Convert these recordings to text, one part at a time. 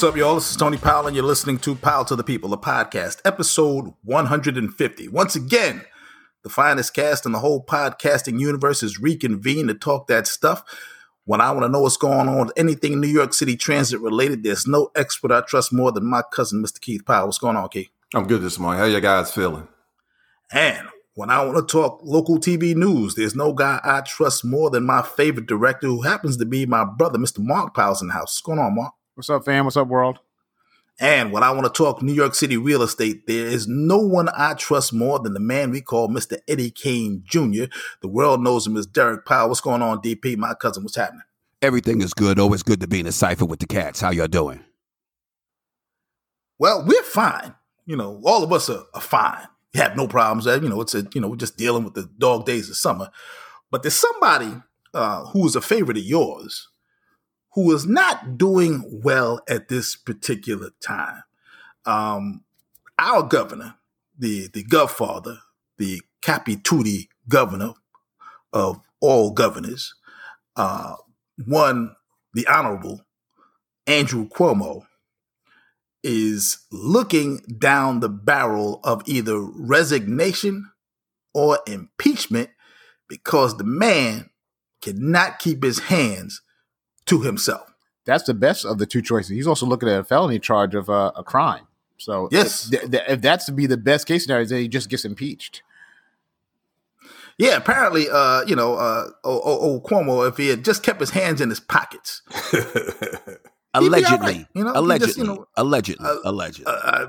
What's up, y'all? This is Tony Powell, and you're listening to Powell to the People, a podcast, episode 150. Once again, the finest cast in the whole podcasting universe is reconvened to talk that stuff. When I want to know what's going on with anything New York City transit related, there's no expert I trust more than my cousin, Mr. Keith Powell. What's going on, Keith? I'm good this morning. How you guys feeling? And when I want to talk local TV news, there's no guy I trust more than my favorite director, who happens to be my brother, Mr. Mark Powell's in the house. What's going on, Mark? What's up, fam? What's up, world? And when I want to talk New York City real estate, there is no one I trust more than the man we call Mr. Eddie Kane Jr. The world knows him as Derek Powell. What's going on, DP? My cousin, what's happening? Everything is good. Always good to be in a cipher with the cats. How y'all doing? Well, we're fine. You know, all of us are, are fine. We have no problems. You know, it's a you know we're just dealing with the dog days of summer. But there's somebody uh, who is a favorite of yours who is not doing well at this particular time. Um, our governor, the the Godfather, the Capituti governor of all governors, uh, one the Honorable Andrew Cuomo is looking down the barrel of either resignation or impeachment because the man cannot keep his hands to himself. That's the best of the two choices. He's also looking at a felony charge of uh, a crime. So yes, th- th- if that's to be the best case scenario, then he just gets impeached. Yeah, apparently, uh, you know, uh, old, old Cuomo, if he had just kept his hands in his pockets, allegedly, right, you know, allegedly, just, you know, allegedly, uh, allegedly. Uh,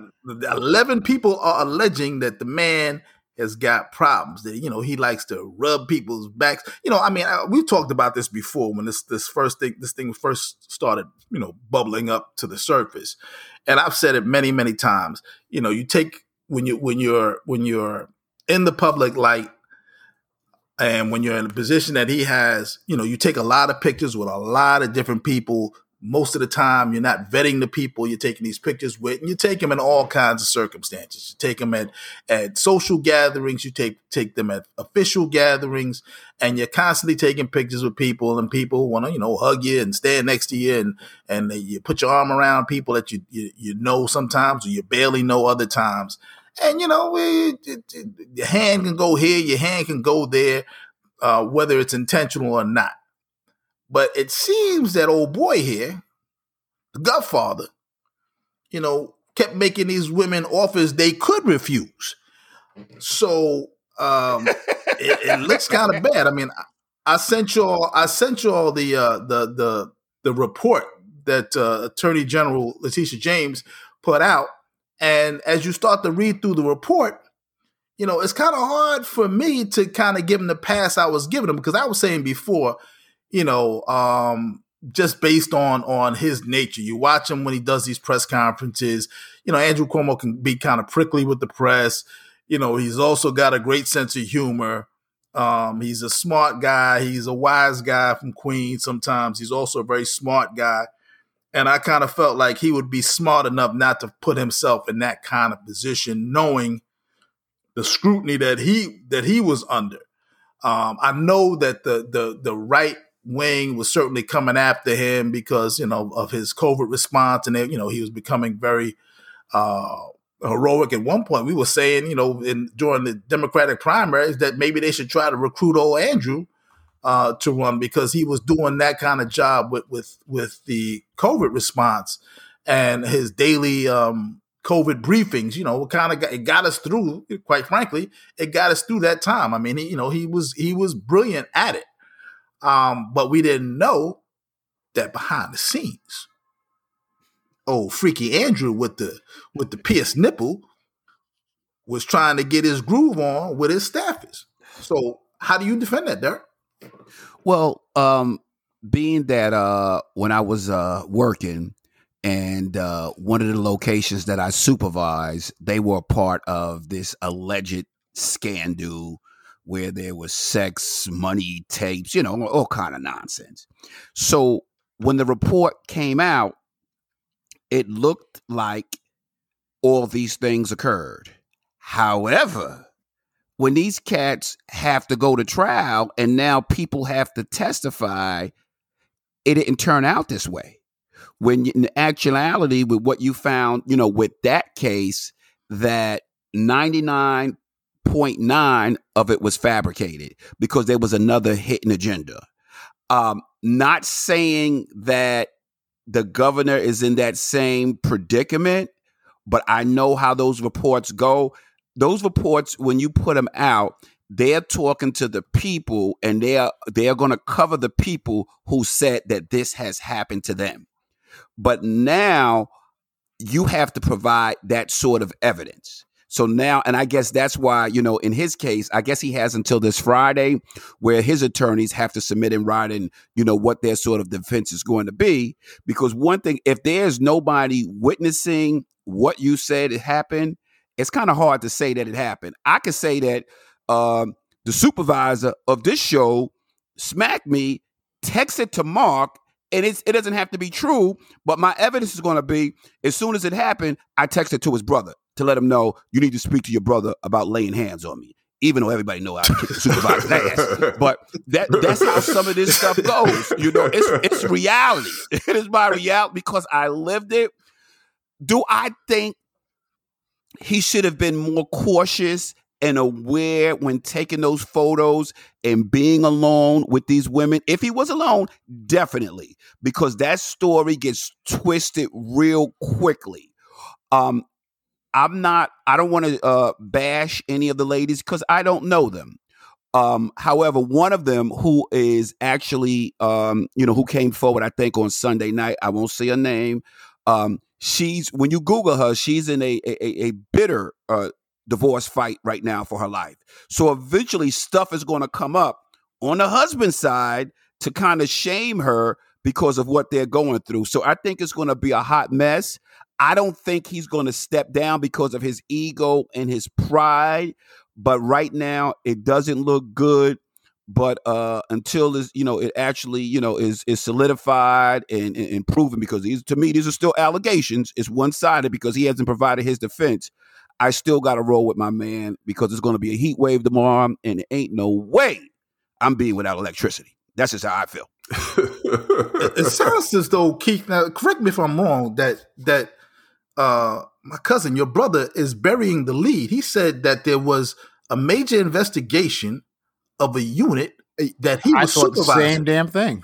Eleven people are alleging that the man has got problems. That you know he likes to rub people's backs. You know, I mean, I, we talked about this before when this this first thing this thing first started, you know, bubbling up to the surface. And I've said it many many times. You know, you take when you when you're when you're in the public light. And when you're in a position that he has, you know, you take a lot of pictures with a lot of different people most of the time you're not vetting the people you're taking these pictures with and you take them in all kinds of circumstances. You take them at at social gatherings you take take them at official gatherings and you're constantly taking pictures with people and people want to you know hug you and stand next to you and and you put your arm around people that you you, you know sometimes or you barely know other times. And you know it, it, your hand can go here your hand can go there uh, whether it's intentional or not but it seems that old boy here, the Godfather, you know, kept making these women offers they could refuse. So um, it, it, looks kind of bad. I mean, I, I sent you all, I sent you all the uh, the the the report that uh, Attorney General Letitia James put out, and as you start to read through the report, you know, it's kind of hard for me to kind of give him the pass I was giving him because I was saying before you know, um, just based on on his nature. You watch him when he does these press conferences. You know, Andrew Cuomo can be kind of prickly with the press. You know, he's also got a great sense of humor. Um, he's a smart guy. He's a wise guy from Queens. Sometimes he's also a very smart guy. And I kind of felt like he would be smart enough not to put himself in that kind of position, knowing the scrutiny that he that he was under. Um, I know that the the the right wing was certainly coming after him because you know of his COVID response, and you know he was becoming very uh, heroic. At one point, we were saying, you know, in during the Democratic primaries, that maybe they should try to recruit old Andrew uh, to run because he was doing that kind of job with with with the COVID response and his daily um, COVID briefings. You know, kind of it got us through. Quite frankly, it got us through that time. I mean, he, you know, he was he was brilliant at it. Um, but we didn't know that behind the scenes, old freaky Andrew with the with the pierced nipple was trying to get his groove on with his staffers. So how do you defend that, Derek? Well, um, being that uh, when I was uh, working and uh, one of the locations that I supervised, they were part of this alleged scandal where there was sex, money, tapes, you know, all kind of nonsense. So when the report came out, it looked like all these things occurred. However, when these cats have to go to trial and now people have to testify, it didn't turn out this way. When in actuality, with what you found, you know, with that case, that 99.9 of it was fabricated because there was another hidden agenda. Um, not saying that the governor is in that same predicament, but I know how those reports go. Those reports, when you put them out, they're talking to the people and they're they're going to cover the people who said that this has happened to them. But now you have to provide that sort of evidence. So now, and I guess that's why, you know, in his case, I guess he has until this Friday where his attorneys have to submit in writing, you know, what their sort of defense is going to be. Because one thing, if there's nobody witnessing what you said it happened, it's kind of hard to say that it happened. I could say that um, the supervisor of this show smacked me, texted to Mark, and it's, it doesn't have to be true, but my evidence is going to be as soon as it happened, I texted to his brother to let him know you need to speak to your brother about laying hands on me. Even though everybody know I kick the supervisor's ass, but that that's how some of this stuff goes. You know, it's it's reality. It is my reality because I lived it. Do I think he should have been more cautious and aware when taking those photos and being alone with these women. If he was alone, definitely, because that story gets twisted real quickly. Um, I'm not. I don't want to uh, bash any of the ladies because I don't know them. Um, however, one of them who is actually, um, you know, who came forward, I think on Sunday night. I won't say her name. Um, she's when you Google her, she's in a a, a bitter uh, divorce fight right now for her life. So eventually, stuff is going to come up on the husband's side to kind of shame her because of what they're going through. So I think it's going to be a hot mess. I don't think he's going to step down because of his ego and his pride. But right now, it doesn't look good. But uh, until this, you know, it actually, you know, is is solidified and, and, and proven, because these, to me, these are still allegations. It's one sided because he hasn't provided his defense. I still got to roll with my man because it's going to be a heat wave tomorrow, and it ain't no way I'm being without electricity. That's just how I feel. it, it sounds as though Keith. Now, correct me if I'm wrong. That that uh, my cousin, your brother, is burying the lead. He said that there was a major investigation of a unit eh, that he was supervising. The same damn thing.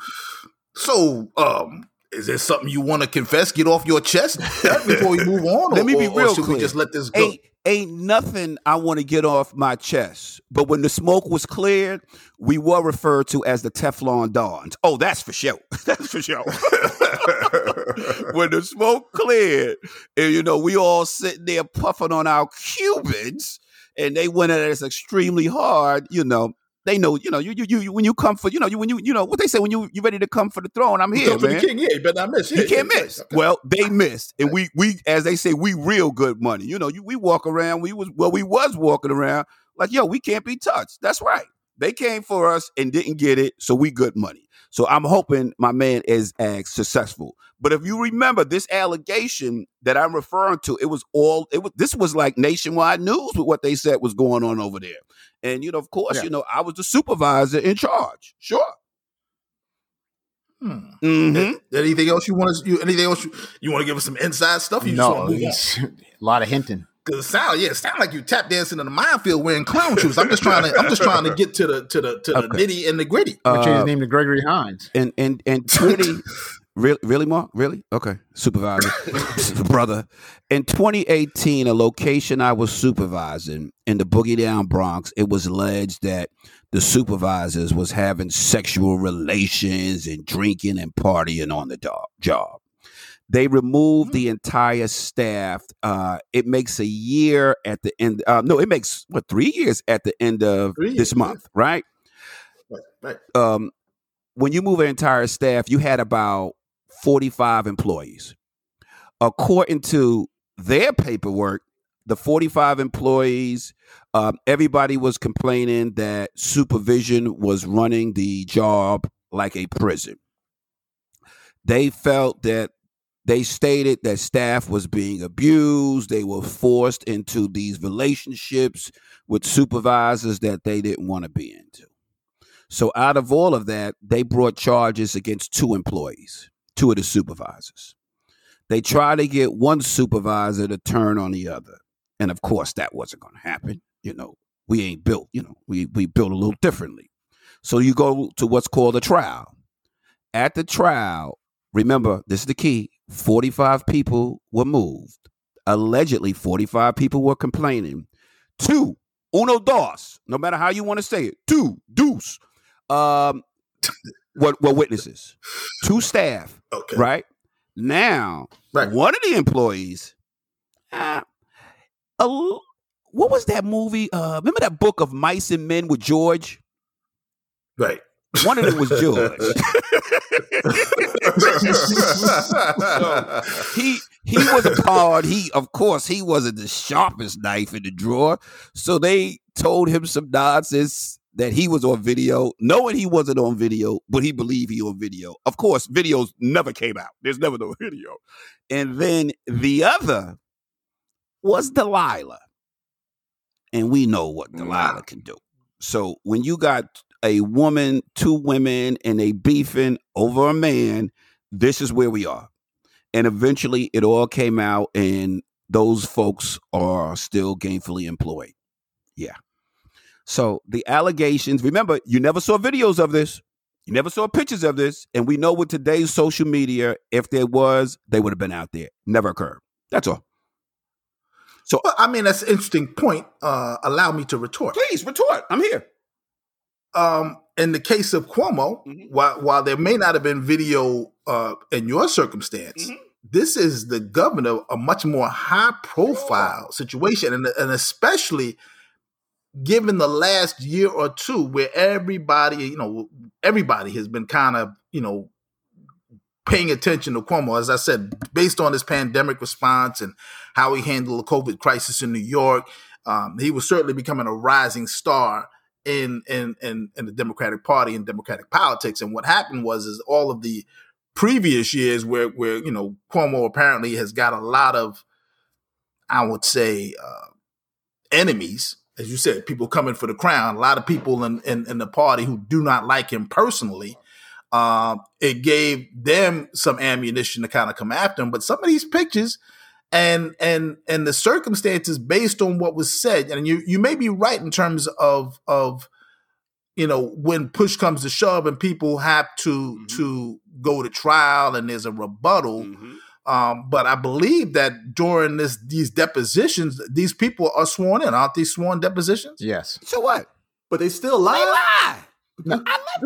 So, um, is there something you want to confess? Get off your chest before we move on. let or, me be real should clear. We just let this go. Ain't, ain't nothing I want to get off my chest. But when the smoke was cleared, we were referred to as the Teflon Dons. Oh, that's for sure. that's for sure. when the smoke cleared, and you know, we all sitting there puffing on our Cubans, and they went at us extremely hard, you know. They know, you know, you, you, you, when you come for, you know, you, when you, you know, what they say when you, you ready to come for the throne, I'm here, man. the king, yeah, you better not miss. Yeah, You can't yeah, miss. okay. Well, they missed, and we we as they say, we real good money. You know, you, we walk around. We was well, we was walking around like, yo, we can't be touched. That's right. They came for us and didn't get it, so we good money. So I'm hoping my man is as successful. But if you remember this allegation that I'm referring to, it was all it was. This was like nationwide news with what they said was going on over there. And you know, of course, Yeah. you know, I was the supervisor in charge. Sure. Hmm. hmm Anything else you want to? You, anything else you, you want to give us some inside stuff? Or you just No, want to move a lot of hinting. Cause it sound yeah, it sound like you tap dancing in the minefield wearing clown shoes. I'm just trying to I'm just trying to get to the to the to the Okay. nitty and the gritty. I'm gonna change Uh, his name to Gregory Hines. and and and 20 really really mark really okay supervisor brother in 2018 a location i was supervising in the boogie down bronx it was alleged that the supervisors was having sexual relations and drinking and partying on the do- job they removed the entire staff uh it makes a year at the end uh no it makes what three years at the end of Three this yeah. month right Right, right. um, when you move an entire staff, you had about 45 employees. According to their paperwork, the 45 employees, um, everybody was complaining that supervision was running the job like a prison. They felt that they stated that staff was being abused. They were forced into these relationships with supervisors that they didn't want to be into. So out of all of that, they brought charges against two employees. two of the supervisors. They tried to get one supervisor to turn on the other. And of course, that wasn't going to happen. You know, we ain't built, you know, we, we built a little differently. So you go to what's called a trial. At the trial, remember, this is the key 45 people were moved. Allegedly, 45 people were complaining. Two, uno dos, no matter how you want to say it, two, deuce, um, what were witnesses. Two staff, Okay. right? Now, Right. one of the employees, uh, a what was that movie? Uh, remember that book of Mice and Men with George? Right. One of them was George. he he was a part. He of course he wasn't the sharpest knife in the drawer. So they told him some nonsense that he was on video, knowing he wasn't on video, but he believed he was on video. Of course, videos never came out. There's never no video. And then the other was Delilah. And we know what Delilah can do. So when you got a woman, two women, and they beefing over a man, this is where we are. And eventually it all came out, and those folks are still gainfully employed. Yeah. So the allegations, remember, you never saw videos of this. You never saw pictures of this. And we know with today's social media, if there was, they would have been out there. Never occurred. That's all. Well, I mean, that's an interesting point. Uh, allow me to retort. Please retort. I'm here. Um, in the case of Cuomo, Mhm. while while there may not have been video uh, in your circumstance, Mhm. this is the governor a much more high profile situation, and and especially given the last year or two where everybody, you know, everybody has been kind of, you know, paying attention to Cuomo, as I said, based on his pandemic response and how he handled the COVID crisis in New York. Um, he was certainly becoming a rising star in, in in in the Democratic Party and Democratic politics. And what happened was is all of the previous years where where you know Cuomo apparently has got a lot of, I would say, uh, enemies. As you said, people coming for the crown. A lot of people in in, in the party who do not like him personally um, it gave them some ammunition to kind of come after him. But some of these pictures and and and the circumstances based on what was said, and you you may be right in terms of of you know when push comes to shove and people have to Mhm. to go to trial and there's a rebuttal. Mhm. Um, but I believe that during this these depositions, these people are sworn in, aren't these sworn depositions? Yes. So what? But they still They lie. This,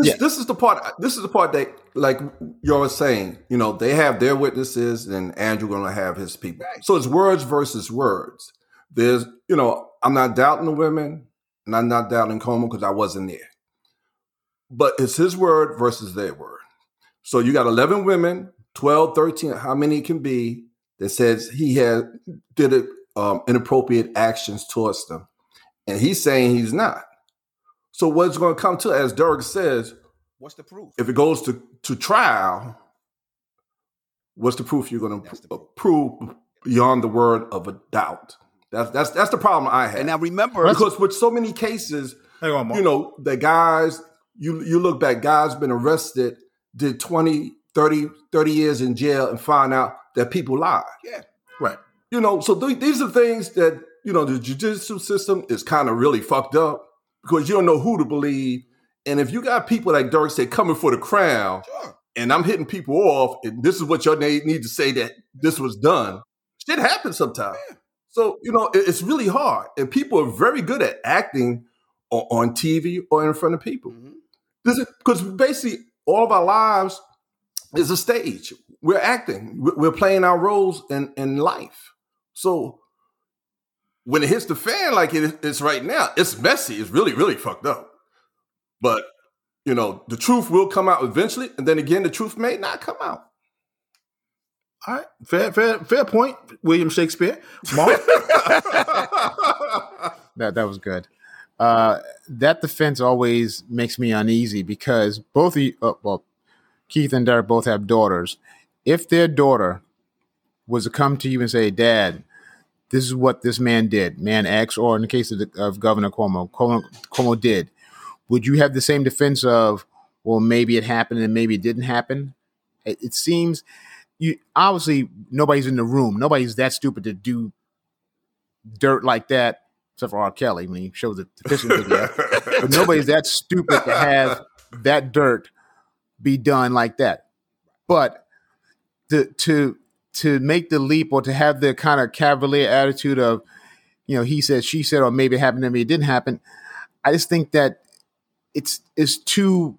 Yeah. this is the part. This is the part that, like you're saying, you know, they have their witnesses, and Andrew going to have his people. Right. So it's words versus words. There's, you know, I'm not doubting the women, and I'm not doubting Cuomo because I wasn't there. But it's his word versus their word. So you got 11 women, 12, 13, how many it can be that says he had did it um, inappropriate actions towards them, and he's saying he's not. So what's going to come to, as Derek says, What's the proof? if it goes to, to trial, what's the proof you're going That's to the prove beyond the word of a doubt? That's that's that's the problem I have. And now remember, because with so many cases, Hang on, you know, the guys, you you look back, guys been arrested, did 20, 30, 30 years in jail and find out that people lied. yeah, right. You know, so th- these are things that, you know, the judicial system is kind of really fucked up because you don't know who to believe. And if you got people like Derek said coming for the crown, sure. and I'm hitting people off, and this is what your name need to say that this was done. Shit happens sometimes. Yeah. So you know it- it's really hard, and people are very good at acting on TV or in front of people. Mhm. This is because basically all of our lives is a stage. We're acting. We're we're playing our roles in in life. So when it hits the fan like it is right now, it's messy. It's really really fucked up. But you know the truth will come out eventually, and then again the truth may not come out. All right, fair, fair, fair point, William Shakespeare. Mark, That that was good. Uh, that defense always makes me uneasy because both of you, uh, well, Keith and Derek both have daughters. If their daughter was to come to you and say, "Dad, this is what this man did," man X, or in the case of, the, of Governor Cuomo, Cuomo, Cuomo did, would you have the same defense of, "Well, maybe it happened and maybe it didn't happen"? It, it seems you obviously nobody's in the room. Nobody's that stupid to do dirt like that, except for R. Kelly when he shows the fishing video. but nobody's that stupid to have that dirt be done like that. But to to to make the leap or to have the kind of cavalier attitude of, you know, he said, she said, or maybe it happened to me, it didn't happen. I just think that it's it's too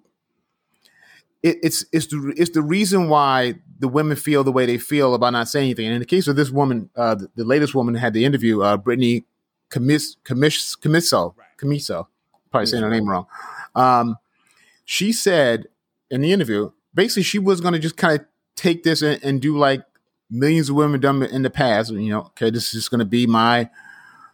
it, it's it's the it's the reason why the women feel the way they feel about not saying anything. And in the case of this woman, uh, the, the latest woman had the interview, uh, Brittany Commisso Commisso, probably saying her name wrong. Um, she said in the interview, basically, she was going to just kind of take this and, and, do like millions of women done in the past. You know, okay, this is just going to be my,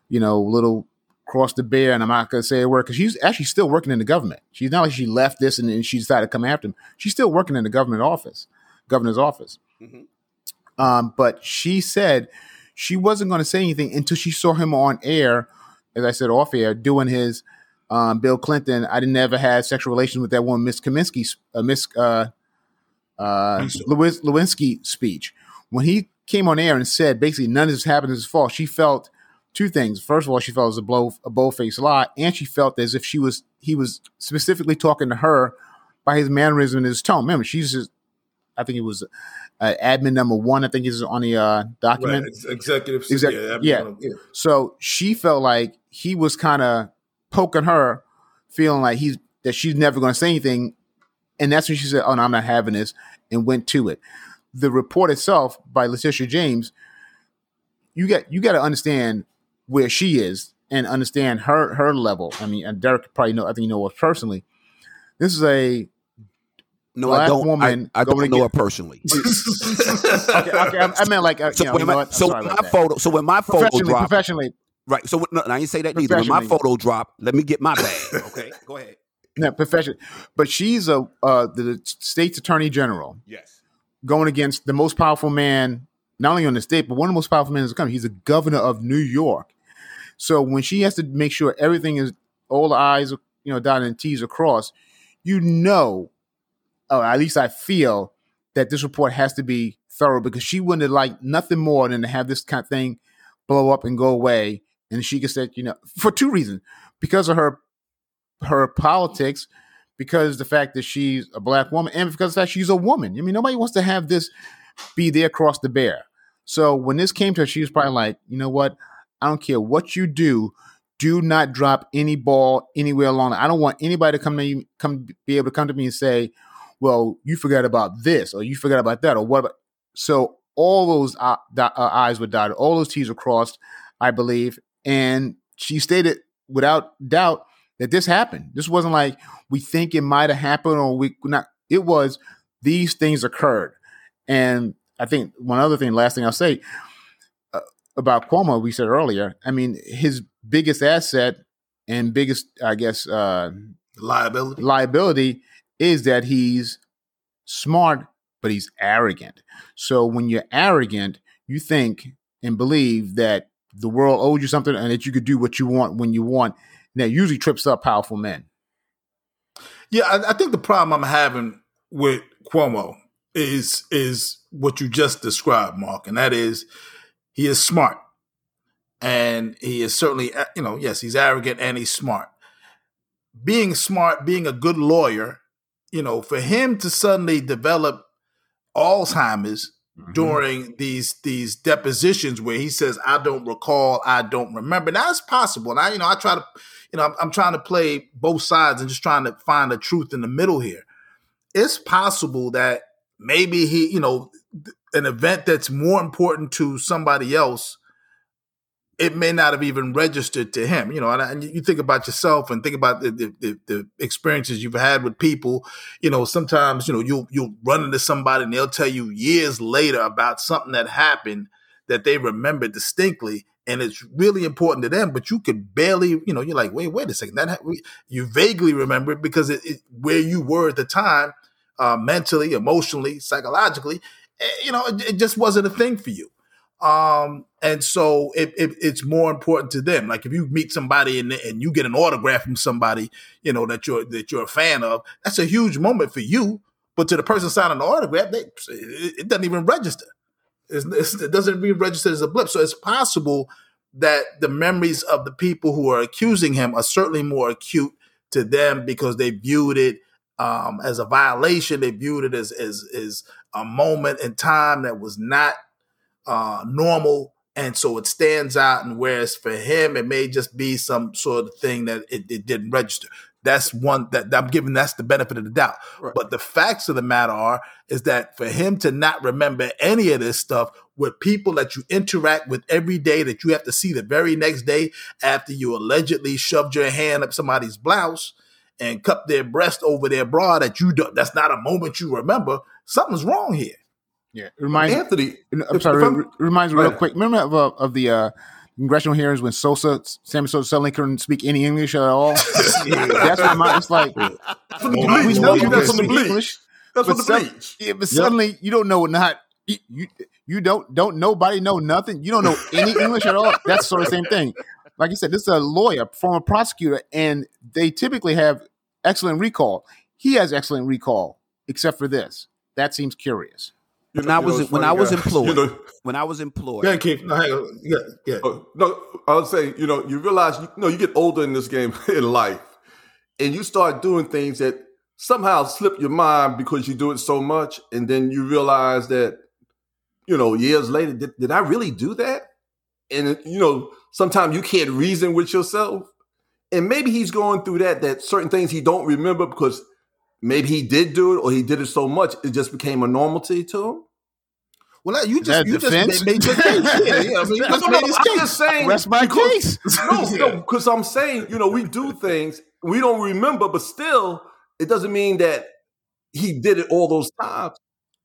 you know, little cross the bear, and I'm not going to say a word because she's actually still working in the government. She's not like she left this and, and she decided to come after him. She's still working in the government office, governor's office. Mm-hmm. Um, but she said she wasn't going to say anything until she saw him on air, as I said off air, doing his um, Bill Clinton. I didn't ever have sexual relations with that woman, Miss Kaminsky, uh, Miss uh, uh, Lewinsky speech. When he came on air and said basically none of this happened is his fault, she felt two things. First of all, she felt it was a blow a bold-faced lie, and she felt as if she was he was specifically talking to her by his mannerism and his tone. Remember, she's just, I think it was uh, admin number one. I think is on the uh, document. Right. Executive. Exec- yeah, yeah. yeah. So she felt like he was kind of poking her, feeling like he's that she's never going to say anything, and that's when she said, "Oh no, I'm not having this," and went to it. The report itself by Letitia James, you get you got to understand where she is and understand her her level. I mean, and Derek probably know. I think you know her personally. This is a no, I don't. Woman I, I don't know her personally. okay, okay. I, I meant like uh, so you know, when my, so when my photo, so when my photo dropped, professionally, right? So no, I didn't say that either. When my photo dropped, let me get my bag. Okay, go ahead. No, professional, but she's a uh, the state's attorney general. Yes, going against the most powerful man, not only on the state, but one of the most powerful men in the country. He's the governor of New York. So when she has to make sure everything is all the I's, you know, dotted and T's across, you know, or at least I feel that this report has to be thorough because she wouldn't have liked nothing more than to have this kind of thing blow up and go away. And she could say, you know, for two reasons. Because of her her politics, because the fact that she's a black woman, and because that she's a woman. I mean, nobody wants to have this be there across the bear. So when this came to her, she was probably like, you know what? I don't care what you do. Do not drop any ball anywhere along. I don't want anybody to come to you, come be able to come to me and say, "Well, you forgot about this, or you forgot about that, or what?" So all those uh, uh, I's were dotted, all those T's were crossed, I believe, and she stated without doubt that this happened. This wasn't like we think it might have happened or we not. It was these things occurred, and I think one other thing, last thing I'll say, about Cuomo, we said earlier. I mean, his biggest asset and biggest, I guess, uh, liability liability is that he's smart, but he's arrogant. So when you're arrogant, you think and believe that the world owes you something and that you could do what you want when you want. That usually trips up powerful men. Yeah, I, I think the problem I'm having with Cuomo is is what you just described, Mark, and that is he is smart. And he is certainly, uh, you know, yes, he's arrogant and he's smart. Being smart, being a good lawyer, you know, for him to suddenly develop Alzheimer's mm-hmm. during these these depositions where he says, "I don't recall, I don't remember." That's possible, and I, you know, I try to, you know, I'm, I'm trying to play both sides and just trying to find the truth in the middle here. It's possible that maybe he, you know, an event that's more important to somebody else, it may not have even registered to him. You know, and, and you think about yourself and think about the, the, the, experiences you've had with people. You know, sometimes you know you'll you'll run into somebody and they'll tell you years later about something that happened that they remember distinctly, and it's really important to them. But you could barely, you know, you're like, wait, wait a second, that you vaguely remember it because it, it where you were at the time. Uh, mentally, emotionally, psychologically, Eh, you know, it, it just wasn't a thing for you. Um, and so it, it, it's more important to them. Like if you meet somebody and, and you get an autograph from somebody, you know, that you're, that you're a fan of, that's a huge moment for you, But to the person signing the autograph, they, it, it doesn't even register. It's, it doesn't even register as a blip. So it's possible that the memories of the people who are accusing him are certainly more acute to them because they viewed it um, as a violation. They viewed it as, as, as a moment in time that was not uh, normal. And so it stands out. And whereas for him, it may just be some sort of thing that it, it didn't register. That's one that, that I'm giving. That's the benefit of the doubt. Right. But the facts of the matter are, is that for him to not remember any of this stuff with people that you interact with every day, that you have to see the very next day after you allegedly shoved your hand up somebody's blouse and cupped their breast over their bra, that you don't, that's not a moment you remember. Something's wrong here. Yeah, it reminds. Anthony, I'm sorry. I'm- it reminds me real quick. Remember of, uh, of the uh, congressional hearings when Sosa, Sammy Sosa, suddenly couldn't speak any English at all. That's what my, it's like. from the We We know baby, you can that's from the speak. English. That's but from the some- bleach. Yeah, but suddenly you don't know not you, you you don't don't nobody know nothing. You don't know any English at all. That's sort of the same thing. Like you said, this is a lawyer, former prosecutor, and they typically have excellent recall. He has excellent recall, except for this. That seems curious. You When I was when I was guys. employed, You know, when I was employed, Yeah, Keith. No. Yeah, yeah. Uh, no, I was saying, you know, you realize, you know, you get older in this game in life, and you start doing things that somehow slip your mind because you do it so much, and then you realize that, you know, years later, did, did I really do that? And you know, sometimes you can't reason with yourself, and maybe he's going through that. That certain things he don't remember because maybe he did do it or he did it so much it just became a normality to him. Well, that- you That just you defense? just made your case. Yeah, yeah. I mean, you No, just no, made no, his I'm case. just saying. Rest my case. No, no, because I'm saying, you know, we do things we don't remember, but still, it doesn't mean that he did it all those times.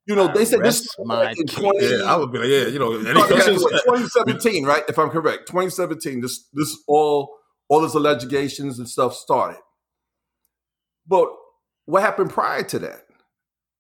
You know, they said this Rest my in 20, Yeah, I would be like, yeah, you know, any started back in, questions? what, 2017, right? If I'm correct, 2017. This, this all, all this allegations and stuff started. But what happened prior to that?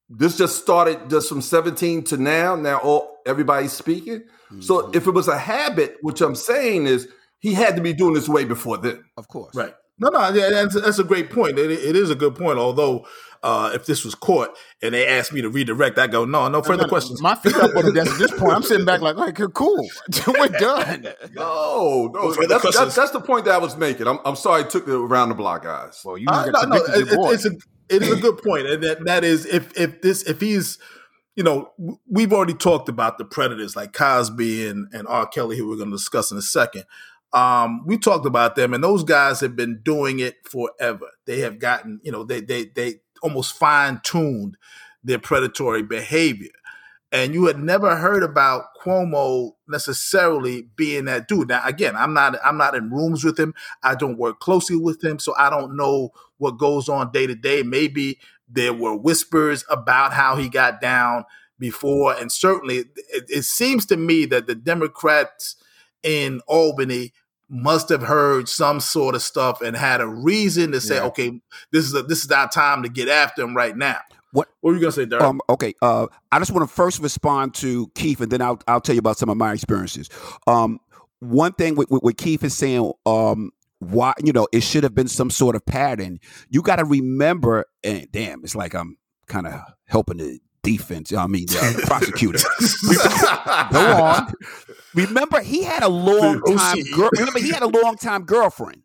This just started just from 17 to now. Now all everybody's speaking. So Mhm. if it was a habit, which I'm saying is he had to be doing this way before then. of course, Right. No, no, yeah, that's, that's a great point. It, it is a good point. Although, uh, if this was court and they asked me to redirect, I go, no, no further questions. My feet up on the desk at this point. I'm sitting back like, like cool. We're done. No, no, that's, that's, that's the point that I was making. I'm, I'm sorry I took it around the block, guys. Well, you Uh, no, no, it- it's a it is a good point, and that that is if if this if he's you know we've already talked about the predators like Cosby and and R. Kelly, who we're going to discuss in a second. Um, we talked about them, and those guys have been doing it forever. They have gotten you know they they they almost fine tuned their predatory behavior. And you had never heard about Cuomo necessarily being that dude. Now, again, I'm not I'm not in rooms with him. I don't work closely with him, so I don't know what goes on day to day. Maybe there were whispers about how he got down before, and certainly it, it seems to me that the Democrats in Albany must have heard some sort of stuff and had a reason to say, Yeah. "Okay, this is a, this is our time to get after him right now." What- What were you gonna say, Derek? Um, okay. Uh, I just want to first respond to Keith, and then I'll I'll tell you about some of my experiences. Um, one thing with, with, with Keith is saying, um, why you know it should have been some sort of pattern. You got to remember, and damn, it's like I'm kind of helping the defense. I mean, the prosecutor. Go on. Remember, he had a long time. Remember, he had a long time girlfriend.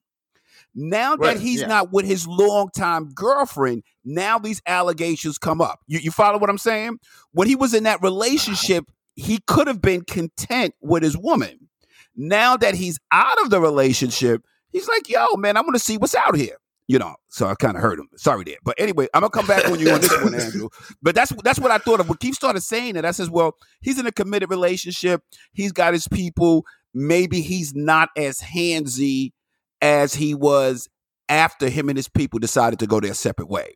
Now that Right, he's yeah. not with his long time girlfriend, now these allegations come up. You, you follow what I'm saying? When he was in that uh-huh. relationship, he could have been content with his woman. Now that he's out of the relationship, he's like, yo, man, I'm going to see what's out here. You know, so I kind of hurt him. Sorry there. But anyway, I'm going to come back on you on this one, Andrew. But that's that's what I thought of. When Keith started saying it, I says, well, he's in a committed relationship. He's got his people. Maybe he's not as handsy as he was after him and his people decided to go their separate way.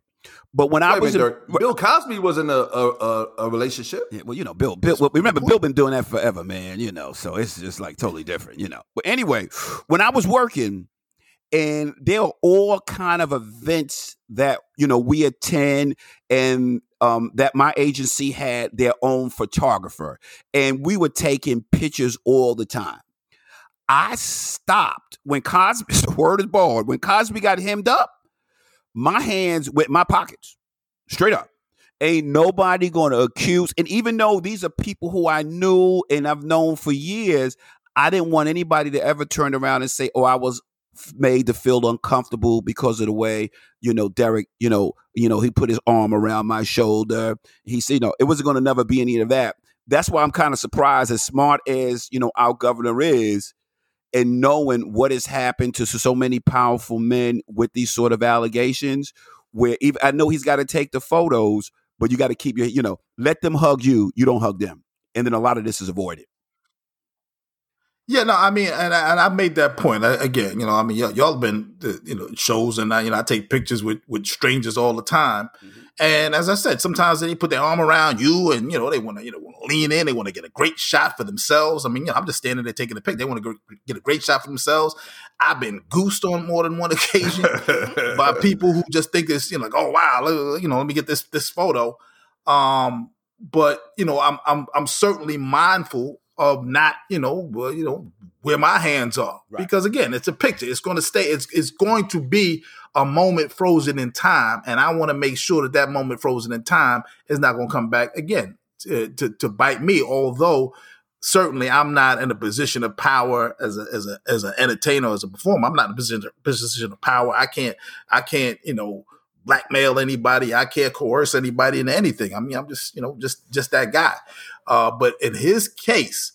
But when I Wait a was minute, in, Bill Cosby was in a a, a, a relationship. yeah, well, you know, Bill, Bill, well, remember, Bill been doing that forever, man, you know, so it's just like totally different, you know. But anyway, when I was working, and there are all kind of events that, you know, we attend and um, that my agency had their own photographer, and we were taking pictures all the time. I stopped when Cosby, the word is born, when Cosby got hemmed up, my hands in my pockets, straight up. Ain't nobody to accuse. And even though these are people who I knew and I've known for years, I didn't want anybody to ever turn around and say, "Oh, I was made to feel uncomfortable because of the way you know Derek, you know, you know, he put his arm around my shoulder. He said, you know, it wasn't going to never be any of that. That's why I'm kind of surprised, as smart as you know our governor is, and knowing what has happened to so many powerful men with these sort of allegations. Where even I know he's got to take the photos, but you got to keep your, you know, let them hug you. You don't hug them, and then a lot of this is avoided. Yeah, no, I mean, and I, and I made that point I, again. You know, I mean, y- y'all been you know shows, and I, you know, I take pictures with with strangers all the time. Mm-hmm. And as I said, sometimes they put their arm around you, and you know, they want to you know lean in. They want to get a great shot for themselves. I mean, you know, I'm just standing there taking a pic. They want to get a great shot for themselves. I've been goosed on more than one occasion by people who just think it's you know like, oh wow, you know, let me get this this photo. Um, but you know, I'm I'm I'm certainly mindful of not, you know, well, you know, where my hands are. Right. Because again, it's a picture. It's going to stay. It's it's going to be a moment frozen in time, and I want to make sure that that moment frozen in time is not going to come back again to, uh, to, to bite me. Although certainly I'm not in a position of power as a as a as an entertainer as a performer. I'm not in a position position of power. I can't I can't you know blackmail anybody. I can't coerce anybody into anything. I mean, I'm just, you know, just just that guy. Uh, but in his case,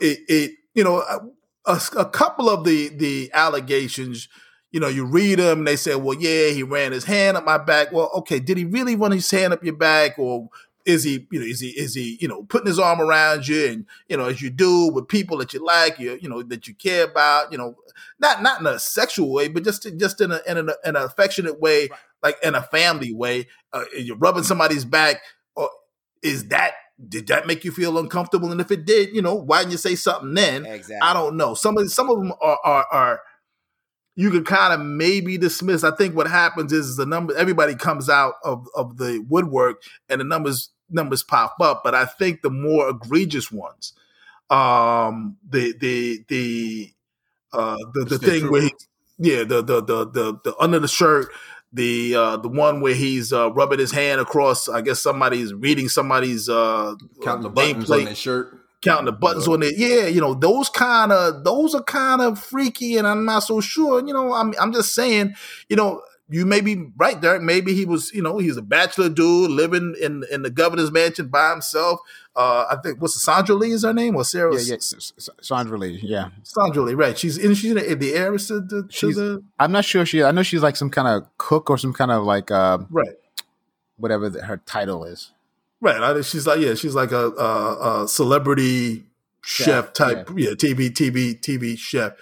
it, it you know, a, a, couple of the the allegations, you know, you read them, they say, well, yeah, he ran his hand up my back. Well, okay, did he really run his hand up your back, or is he, you know, is he, is he, you know, putting his arm around you, and you know, as you do with people that you like, you, you know, that you care about, you know, not not in a sexual way, but just just in a in an, an affectionate way, right. Like in a family way. Uh, you're rubbing somebody's back, or is that did that make you feel uncomfortable? And if it did, you know, why didn't you say something then? Exactly. I don't know. Some of some of them are are, are you could kind of maybe dismiss. I think what happens is, is the number everybody comes out of of the woodwork and the numbers numbers pop up. But I think the more egregious ones, um, the the the uh the, the thing where he, yeah, the, the the the the under the shirt, the uh, the one where he's uh, rubbing his hand across. I guess somebody's reading somebody's uh, counting the buttons plate, on his shirt, counting the buttons on it. Yeah, you know those kind of those are kind of freaky, and I'm not so sure. You know, I'm I'm just saying, you know. You may be right, Derek. Maybe he was, you know, he's a bachelor dude living in in the governor's mansion by himself. Uh, I think what's Sandra Lee is her name or Sarah? Yeah, yeah, Sandra Lee. Yeah, Sandra Lee. Right. She's in. She's the, the heiress to, the, to the. I'm not sure. She. I know she's like some kind of cook or some kind of like. Uh, right. Whatever the, her title is. Right. I, She's like yeah. She's like a, a, a celebrity chef, chef type. Yeah. yeah. TV TV TV chef.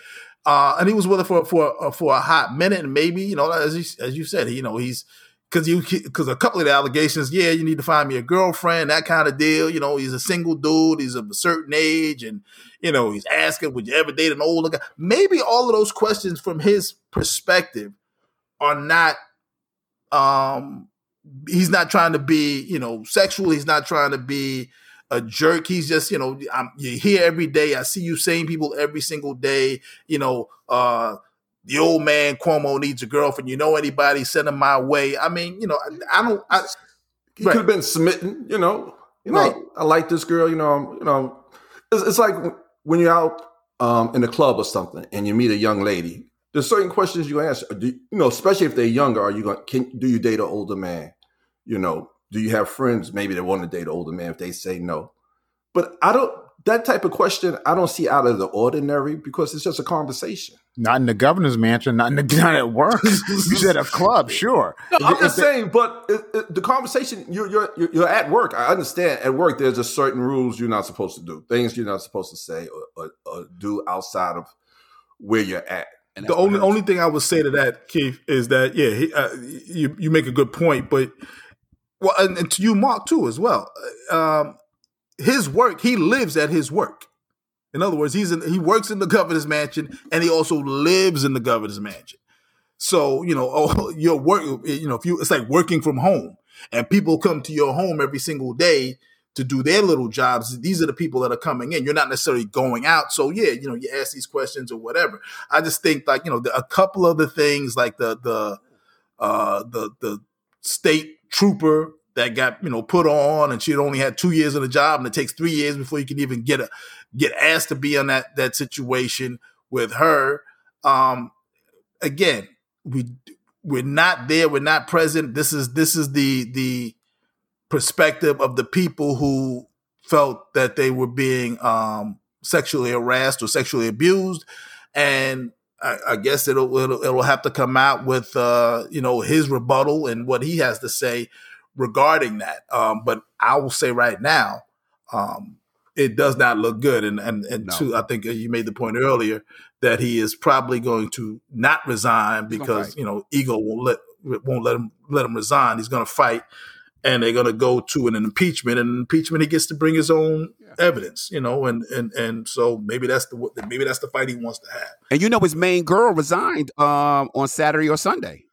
Uh, and he was with her for for uh, for a hot minute, and maybe you know, as you, as you said, you know, he's because you because a couple of the allegations, yeah, you need to find me a girlfriend, that kind of deal. You know, he's a single dude, he's of a certain age, and you know, he's asking, would you ever date an older guy? Maybe all of those questions from his perspective are not um he's not trying to be, you know, sexual, he's not trying to be a jerk. He's just, you know, I'm, you're here every day. I see you same people every single day. You know, uh, the old man Cuomo needs a girlfriend. You know anybody? Send him my way. I mean, you know, I, I don't. I, he right. could have been smitten. You know, you know, right. I like this girl. You know, you know, it's, it's like when you're out um, in a club or something and you meet a young lady. There's certain questions you ask. Do, you know, especially if they're younger. Are you going? Can do you date an older man? You know, do you have friends maybe that want to date an older man? If they say no, but I don't that type of question I don't see out of the ordinary because it's just a conversation. Not in the governor's mansion, not in the not at work. you said a club, sure. No, I'm just saying, but it, it, the conversation you're, you're you're at work. I understand at work there's just certain rules you're not supposed to do, things you're not supposed to say or, or, or do outside of where you're at. And the only only thing I would say to that, Keith, is that yeah, he, uh, you you make a good point, but well, and, and to you, Mark, too, as well. Um, his work, he lives at his work. In other words, he's in, he works in the governor's mansion and he also lives in the governor's mansion. So you know, oh, your work, you know, if you it's like working from home, and people come to your home every single day to do their little jobs. These are the people that are coming in. You're not necessarily going out. So yeah, you know, you ask these questions or whatever. I just think like you know, the, a couple of the things like the the uh, the the state trooper that got you know put on, and she had only had two years in the job, and it takes three years before you can even get a get asked to be in that that situation with her. Um, again, we we're not there, we're not present. This is this is the the perspective of the people who felt that they were being um, sexually harassed or sexually abused, and I, I guess it'll, it'll, it'll have to come out with uh, you know his rebuttal and what he has to say regarding that. Um, but I will say right now, um, it does not look good. And and and No. two, I think you made the point earlier that he is probably going to not resign because you know ego won't let won't let him let him resign. He's going to fight, and they're going to go to an impeachment. And impeachment, he gets to bring his own evidence. You know, and and and so maybe that's the maybe that's the fight he wants to have. And you know his main girl resigned um, on Saturday or Sunday.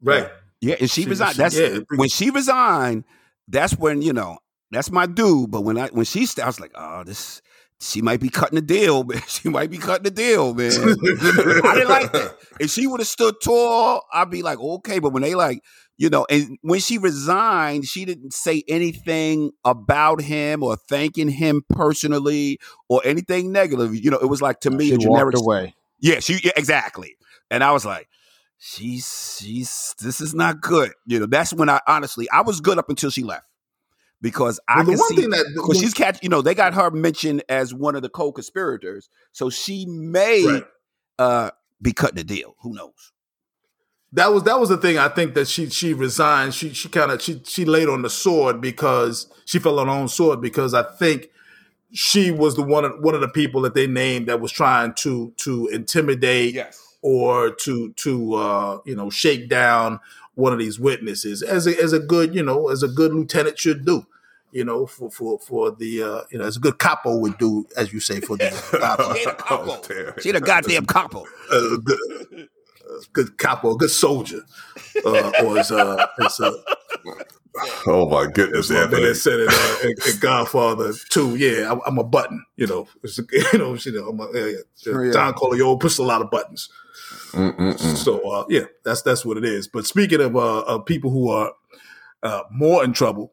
Right. Yeah, and she, She- resigned. she- that's yeah. when she resigned. That's when you know that's my dude. But when I when she I was like, oh, this she might be cutting the deal, man. She might be cutting the deal, man. I didn't like that. If she would have stood tall, I'd be like, okay. But when they like, you know, and when she resigned, she didn't say anything about him or thanking him personally or anything negative. You know, it was like to me she a generic walked away. yeah, she yeah, exactly. And I was like, she's she's this is not good. You know, that's when I honestly I was good up until she left. Because I Well, the can one see thing that because she's catch you know, they got her mentioned as one of the co-conspirators. So she may Right. uh be cutting the deal. Who knows? that was that was the thing. I think that she she resigned. She she kind of she she laid on the sword because she fell on her own sword because I think she was the one of one of the people that they named that was trying to to intimidate Yes. Or to to uh, you know shake down one of these witnesses as a, as a good you know as a good lieutenant should do. You know, for for for the uh, you know, as a good capo would do, as you say, for the She ain't capo. Oh. She the goddamn capo. a good, a good capo, good soldier, uh, or as uh, as uh, Oh my goodness, as Anthony. they said in, uh, in, in Godfather Two. Yeah, I'm, I'm a button. You know, it's, you know, you know, I'm a, yeah, yeah. Oh, yeah. Don Corleone pushed a lot of buttons. Mm-mm-mm. So uh, yeah, that's that's what it is. But speaking of uh, of people who are uh, more in trouble,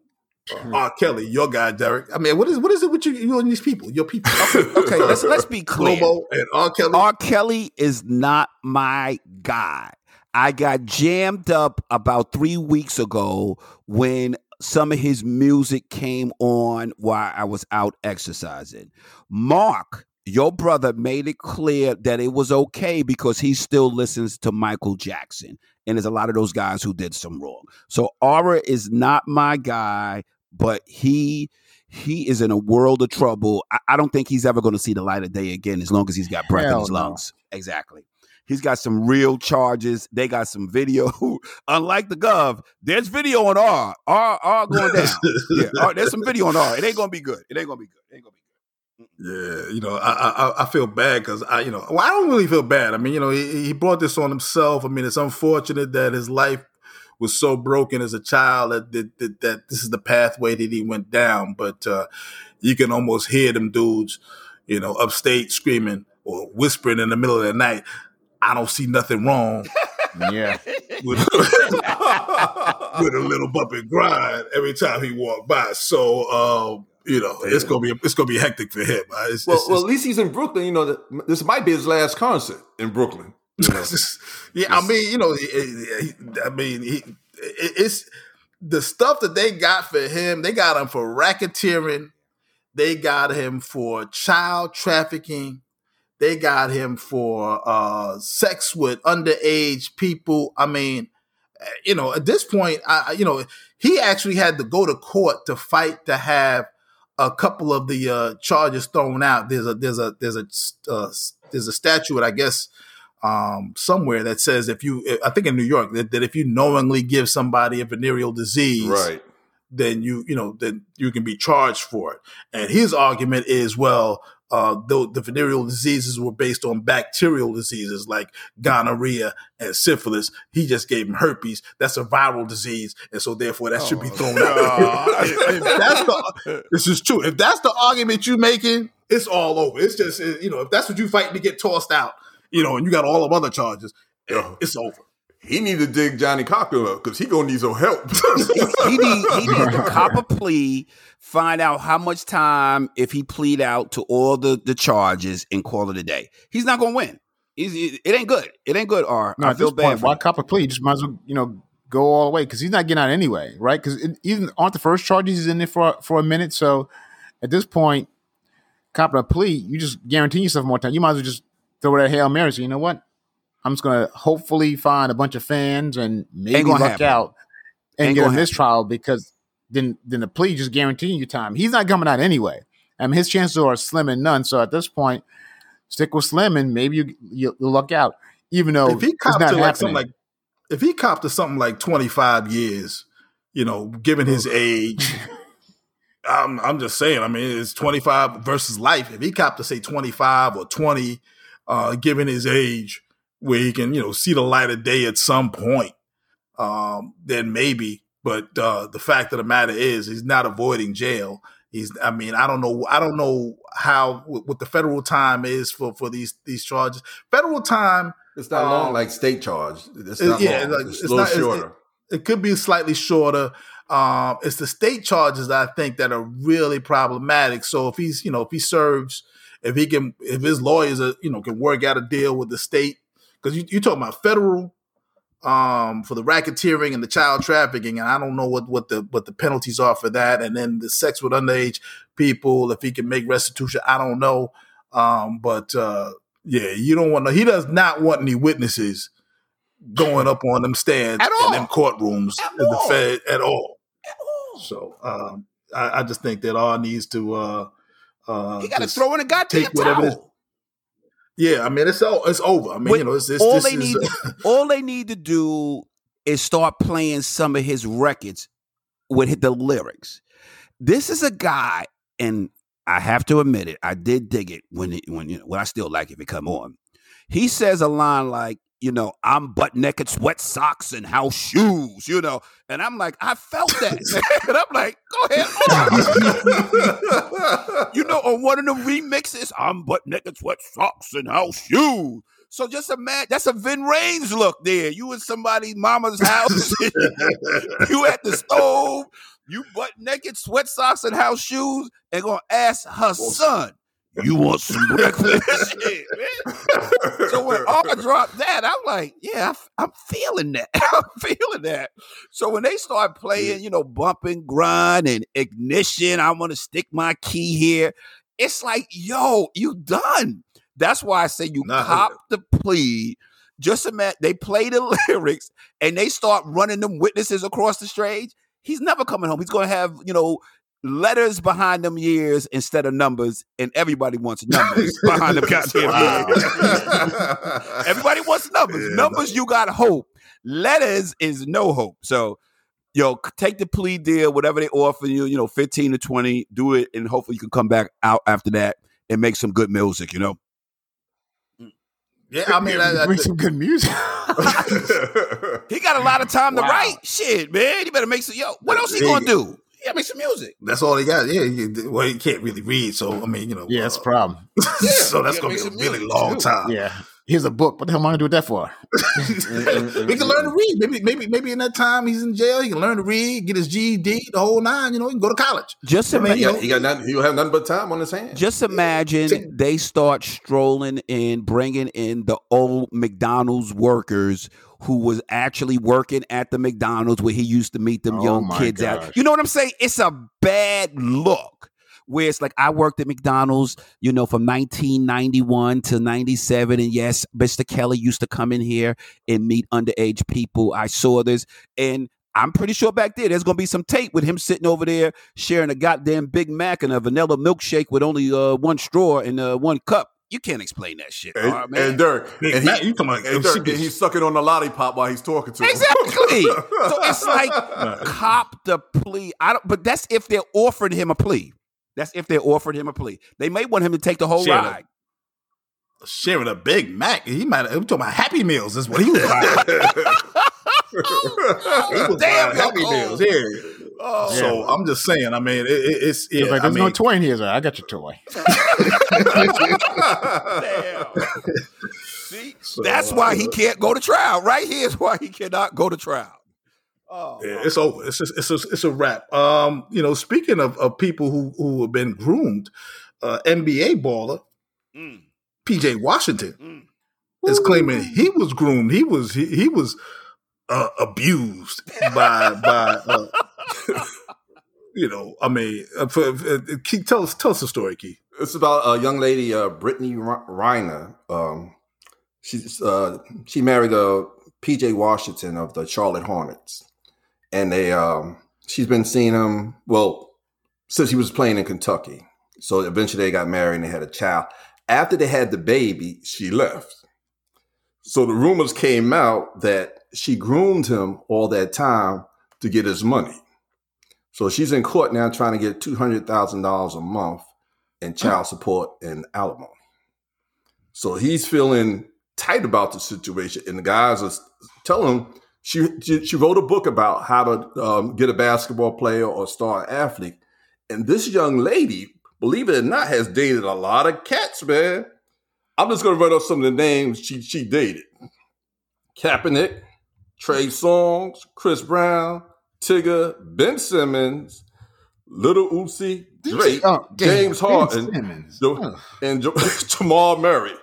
uh, R. Kelly, your guy, Derek. I mean, what is what is it with you, you and these people? Your people, Okay, let's let's be clear. Globo and R. Kelly. R. Kelly is not my guy. I got jammed up about three weeks ago when some of his music came on while I was out exercising. Mark, your brother, made it clear that it was okay because he still listens to Michael Jackson. And there's a lot of those guys who did some wrong. So Aura is not my guy, but he he is in a world of trouble. I, I don't think he's ever going to see the light of day again as long as he's got breath in his no. lungs. Exactly. He's got some real charges. They got some video. Unlike the Gov, there's video on R. R, R going down. yeah, R, there's some video on R. It ain't gonna be good. It ain't gonna be good. It ain't gonna be good. Yeah, you know, I I, I feel bad because I, you know, well, I don't really feel bad. I mean, you know, he, he brought this on himself. I mean, it's unfortunate that his life was so broken as a child that that, that, that this is the pathway that he went down. But uh, you can almost hear them dudes, you know, upstate screaming or whispering in the middle of the night. I don't see nothing wrong Yeah. with, with a little bump and grind every time he walked by. So, um, you know, it's gonna be it's gonna be hectic for him. Uh, It's, Well, it's- well, at least he's in Brooklyn. You know, that- this might be his last concert in Brooklyn. You know? yeah, I mean, you know, he- he- I mean, he, it- it's the stuff that they got for him. They got him for racketeering. They got him for child trafficking. They got him for uh, sex with underage people. I mean, you know, at this point, I- you know, he actually had to go to court to fight to have a couple of the uh, charges thrown out. There's a there's a there's a uh, there's a statute, I guess, um, somewhere that says if you, I think in New York, that, that if you knowingly give somebody a venereal disease, right. then you you know then you can be charged for it. And his argument is, well, uh, the, the venereal diseases were based on bacterial diseases like gonorrhea and syphilis. He just gave him herpes. That's a viral disease, and so therefore that should be thrown out. if, if that's the, this is true. If that's the argument you're making, it's all over. It's just you know if that's what you fighting to get tossed out, you know, and you got all of other charges, Yeah. it's over. He need to dig Johnnie Cochran up because he gonna need some help. he need he needs to cop a plea, find out how much time if he plead out to all the the charges and call it a day. He's not gonna win. He's, it ain't good. It ain't good. Or No, I at feel bad. point, for why him. cop a plea? Just might as well, you know, go all the way because he's not getting out anyway, right? Because even aren't the first charges he's in there for for a minute. So at this point, cop a plea, you just guarantee yourself more time. You might as well just throw that hail mary. So you know what? I'm just gonna hopefully find a bunch of fans and maybe gonna luck happen. out and Ain't get a gonna mistrial because then then the plea just guaranteeing you time. He's not coming out anyway. I mean, his chances are slim and none. So at this point, stick with Slim and maybe you you you'll luck out. Even though if he copped not to like something like if he copped to something like 25 years, you know, given his age, I'm I'm just saying, I mean, it's 25 versus life. If he copped to say 25 or 20, uh, given his age, where he can, you know, see the light of day at some point, um, then maybe. But uh, the fact of the matter is, he's not avoiding jail. He's, I mean, I don't know, I don't know how what the federal time is for for these these charges. Federal time it's not long Um, like state charge. It's not yeah, long. like, it's, it's a little not- shorter. it could be slightly shorter. Um, it's the state charges that I think that are really problematic. So if he's, you know, if he serves, if he can, if his lawyers, are, you know, can work out a deal with the state, because you, you're talking about federal, um, for the racketeering and the child trafficking, and I don't know what what the what the penalties are for that, and then the sex with underage people, if he can make restitution, I don't know. Um, but uh, yeah, you don't want to. He does not want any witnesses going up on them stands At in all. them courtrooms At in the all. Fed at all. So um, I, I just think that all needs to. Uh, uh, He got to throw in a goddamn take whatever towel. Yeah, I mean it's all it's over. I mean, you know, it's, it's all this they need, to, all they need to do is start playing some of his records with the lyrics. This is a guy, and I have to admit it, I did dig it when it, when you know, well, I still like it if it come on. He says a line like, you know, I'm butt naked, sweat socks, and house shoes, you know, and I'm like, I felt that, and I'm like, go ahead, you know, on one of the remixes, I'm butt naked, sweat socks, and house shoes. So just imagine that's a Ving Rhames look there. You in somebody's mama's house, you at the stove, you butt naked, sweat socks, and house shoes, and gonna ask her son, "You want some breakfast?" Shit, man. So when R dropped that, I'm like, yeah, I, am feeling that. I'm feeling that. So when they start playing, you know, bumping, grind, and ignition, I want to stick my key here. It's like, yo, you done. That's why I say you Nah, cop the plea. Just imagine they play the lyrics and they start running them witnesses across the stage. He's never coming home. He's going to have, you know, letters behind them years instead of numbers, and everybody wants numbers behind them goddamn Wow. years. Everybody wants numbers. Yeah, numbers, you got hope. Letters is no hope. So, yo, take the plea deal, whatever they offer you, you know, 15 to 20, do it, and hopefully you can come back out after that and make some good music, you know? yeah, I mean, I, I, bring some good music. He got a lot of time to write. Shit, man. You better make some, yo, what else he gonna do? Yeah, make some music. that's all he got. Yeah, he, well, he can't really read, so I mean, you know, yeah, that's a uh, problem. so that's gonna be a really long too. time. Yeah. Here's a book. What the hell am I gonna do with that for? we can learn to read. Maybe, maybe, maybe in that time he's in jail, he can learn to read, get his GED, the whole nine. You know, he can go to college. Just I imagine. you Yeah, know, he got nothing. He'll have nothing but time on his hands. Just imagine they start strolling in, bringing in the old McDonald's workers who was actually working at the McDonald's where he used to meet them Oh young kids gosh. at. You know what I'm saying? It's a bad look. Where it's like I worked at McDonald's, you know, from 1991 to 97. And yes, Mr. Kelly used to come in here and meet underage people. I saw this. And I'm pretty sure back there, there's going to be some tape with him sitting over there sharing a goddamn Big Mac and a vanilla milkshake with only uh, one straw and uh, one cup. You can't explain that shit, and, all man. and Dirk, and Mac, he, you talking about- and, she Dirk, gets- and he's sucking on the lollipop while he's talking to him. Exactly. so it's like cop the plea. I don't, but that's if they're offering him a plea. That's if they're offering him a plea. They may want him to take the whole Share ride. sharing a Big Mac. He might. We talking about Happy Meals. Is what he was buying. Oh, he was Damn, buying Happy yo, Meals. oh. Yeah. Oh, So I'm just saying. I mean, it, it, it's yeah. like, I there's mean, no toy in here. He's like, I got your toy. damn. See, So, That's why uh, he can't go to trial. Right here is why he cannot go to trial. Oh, Yeah, it's over. It's just, it's a, it's a wrap. Um, you know, speaking of, of people who who have been groomed, uh, NBA baller Mm, PJ Washington mm. is claiming he was groomed. He was he, he was uh, abused by by uh, you know. I mean, uh, for, for, uh, Keith, tell us tell us the story, Keith. It's about a young lady, uh, Brittany Renner. Um, she's uh, she married uh, PJ Washington of the Charlotte Hornets, and they um, she's been seeing him well since he was playing in Kentucky. So eventually they got married and they had a child. After they had the baby, she left. So the rumors came out that she groomed him all that time to get his money. So she's in court now trying to get two hundred thousand dollars a month in child support and alimony. So he's feeling tight about the situation, and the guys are telling him she she, wrote a book about how to um, get a basketball player or star athlete, and this young lady, believe it or not, has dated a lot of cats, man. I'm just gonna run up some of the names she she dated: Kaepernick, Trey Songz, Chris Brown, Tyga, Ben Simmons, Lil Uzi, Drake, Oh, James Ben Harden, Simmons. Jo- Ugh. and jo- Jamal Murray.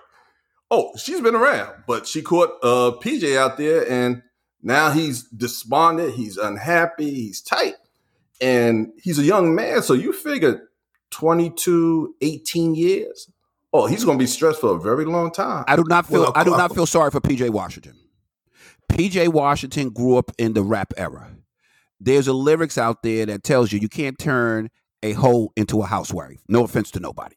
Oh, she's been around, but she caught uh, PJ out there, and now he's despondent. He's unhappy. He's tight, and he's a young man. So you figure 22, 18 years. Oh, he's going to be stressed for a very long time. I do not feel. Well, I do not feel sorry for PJ Washington. PJ Washington grew up in the rap era. There's a lyrics out there that tells you you can't turn a hoe into a housewife. No offense to nobody.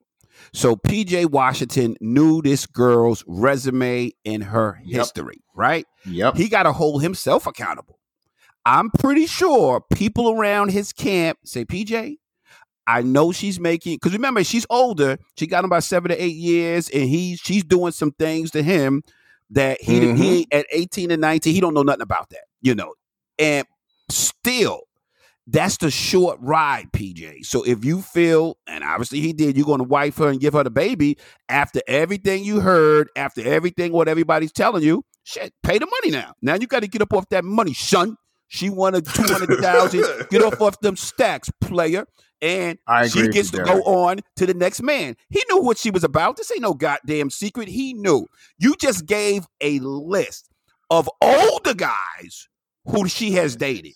So PJ Washington knew this girl's resume and her Yep. history, right? Yep. He got to hold himself accountable. I'm pretty sure people around his camp say, PJ, I know she's making because remember she's older. She got him by seven to eight years, and he's she's doing some things to him that he Mhm. he at eighteen and nineteen he don't know nothing about that, you know. And still, that's the short ride, PJ. So if you feel, and obviously he did, you're going to wife her and give her the baby after everything you heard, after everything what everybody's telling you. Shit, pay the money now. Now you got to get up off that money, son. She wanted two hundred thousand. get off off them stacks, player. And she gets to go on to the next man. He knew what she was about. This ain't no goddamn secret. He knew. You just gave a list of older guys who she has dated.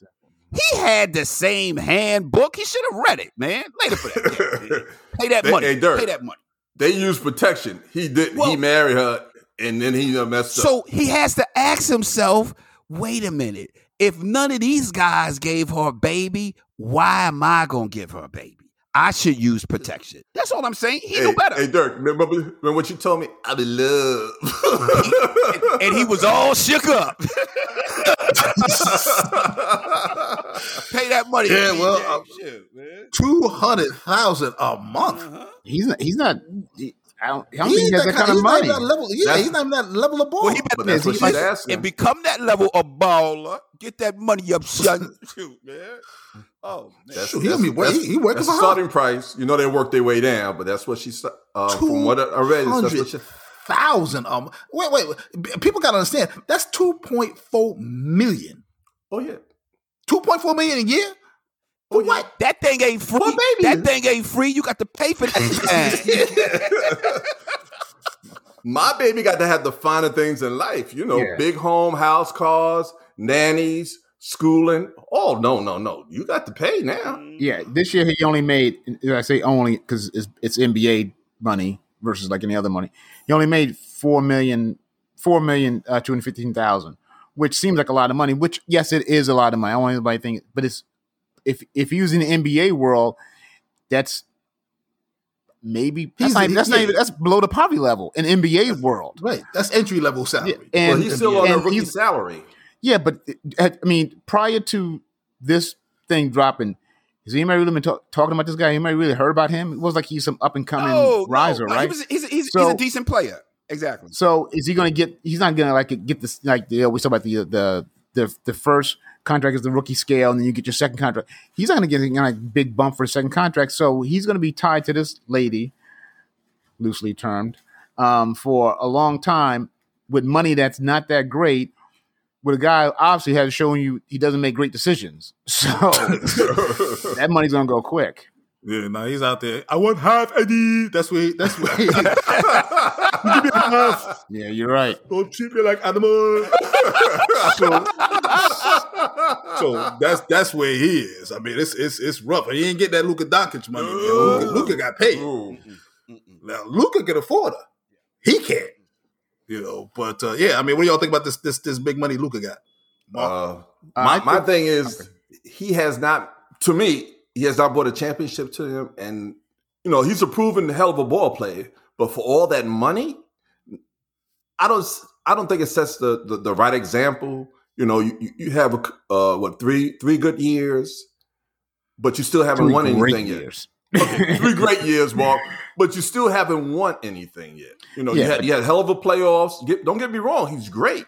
He had the same handbook. He should have read it, man. Later for that. Pay that Hey, money. hey, Dirk. Pay that money. they use protection. He didn't. Well- he married her, and then he messed up. So he has to ask himself, wait a minute. If none of these guys gave her a baby, why am I gonna give her a baby? I should use protection. That's all I'm saying. He hey, knew better. Hey, Dirk, remember, remember what you told me? I'm in love. and he was all shook up. Pay that money. Yeah, well, uh, Two hundred thousand a month. Uh-huh. He's not. He's not. He, I don't, I don't He think he has that kind of he's not money. that level. Yeah, That's- he's not even that level of ball. Well, he but that's what He she's might- asking. and become that level of baller. Get that money up, son. Shoot, man. Oh, man. That's, Shoot, he gonna be wor- that's- he- he working that's for the her. starting price. You know they work their way down, but that's what she said. Uh, from what I read, is that's what she, thousand. Um, wait, wait, wait. People gotta understand. That's two point four million. oh yeah, Two point four million a year. For what? That thing ain't free. Well. That thing ain't free. You got to pay for that. my baby got to have the finer things in life. You know, Yeah. big home, house, cars, nannies, schooling. Oh no, no, no! You got to pay now. Yeah, this year he only made. I say only because it's, it's NBA money versus like any other money. He only made four million, four million uh, two hundred fifteen thousand, which seems like a lot of money. Which yes, it is a lot of money. I don't want anybody to think, but it's if if you use in the NBA world, that's maybe that's not, even- that's not even that's below the poverty level in NBA world. Right. That's entry level salary. Yeah, and- well, he's still on a rookie salary. Yeah, but uh, I mean, prior to this thing dropping, has anybody really been talk, talking about this guy? Anybody really heard about him? It was like he's some up and coming No, riser, no, no, right? He was, he's, he's, he's a decent player. Exactly. so is he going to get? He's not going to like get this. Like the, we talk about the the the the first contract is the rookie scale, and then you get your second contract. He's not going to get a big bump for a second contract, so he's going to be tied to this lady, loosely termed, um, for a long time. with money that's not that great. With a guy obviously has shown you he doesn't make great decisions, so that money's gonna go quick. Yeah, now he's out there. I want half Eddie. That's where. That's where. Me half. Yeah, you're right. Don't treat me like animal. so, so that's that's where he is. I mean, it's it's it's rough. He ain't get that Luka Doncic money. Luka, Luka got paid. Ooh. Now Luka can afford her. He can't. You know, but uh, yeah, I mean, what do y'all think about this this this big money Luka got? Uh, my my thing is he has not to me he has not brought a championship to him, and you know he's a proven hell of a ball player. But for all that money, I don't I don't think it sets the the, the right example. You know, you, you- have uh, what three three good years, but you still haven't Three won anything yet. years. Okay, three great years, Mark, but you still haven't won anything yet. You know, you had you had hell of a playoffs. Get, don't get me wrong, he's great,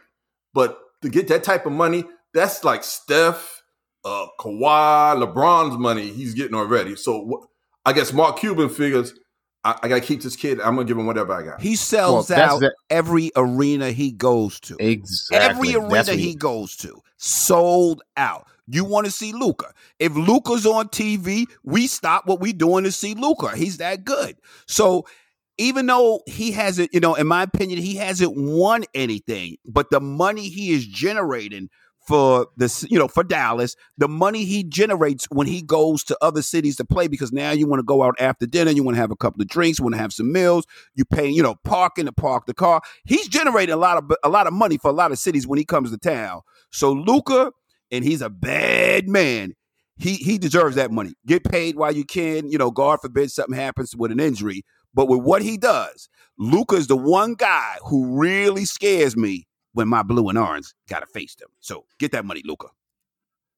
but to get that type of money, that's like Steph, uh, Kawhi, LeBron's money he's getting already. So I guess Mark Cuban figures I, I got to keep this kid. I'm gonna give him whatever I got. He sells Well, out the- every arena he goes to. Exactly. Every arena what he goes to, sold out. You want to see Luka? If Luka's on TV, we stop what we're doing to see Luka. He's that good. So even though he hasn't, you know, in my opinion, he hasn't won anything, but the money he is generating for this, you know, for Dallas, the money he generates when he goes to other cities to play, because now you want to go out after dinner, you want to have a couple of drinks, you want to have some meals, you pay, you know, parking to park the car. He's generating a lot of a lot of money for a lot of cities when he comes to town. So Luka, and he's a bad man. He he deserves that money. Get paid while you can. You know, God forbid something happens with an injury. But with what he does, Luka is the one guy who really scares me when my blue and orange got to face them. So get that money, Luka.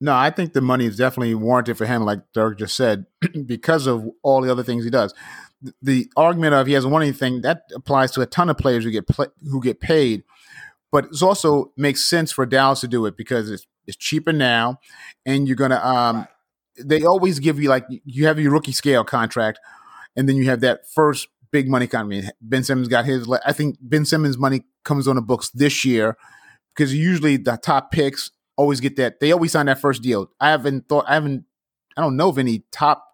No, I think the money is definitely warranted for him, like Dirk just said, because of all the other things he does. The- The argument of he hasn't won anything that applies to a ton of players who get who get paid, but it also makes sense for Dallas to do it because it's it's cheaper now, and you're gonna. Um, They always give you like you have your rookie scale contract, and then you have that first big money contract. Ben Simmons got his. I think Ben Simmons' money comes on the books this year because usually the top picks always get that. They always sign that first deal. I haven't thought. I haven't. I don't know of any top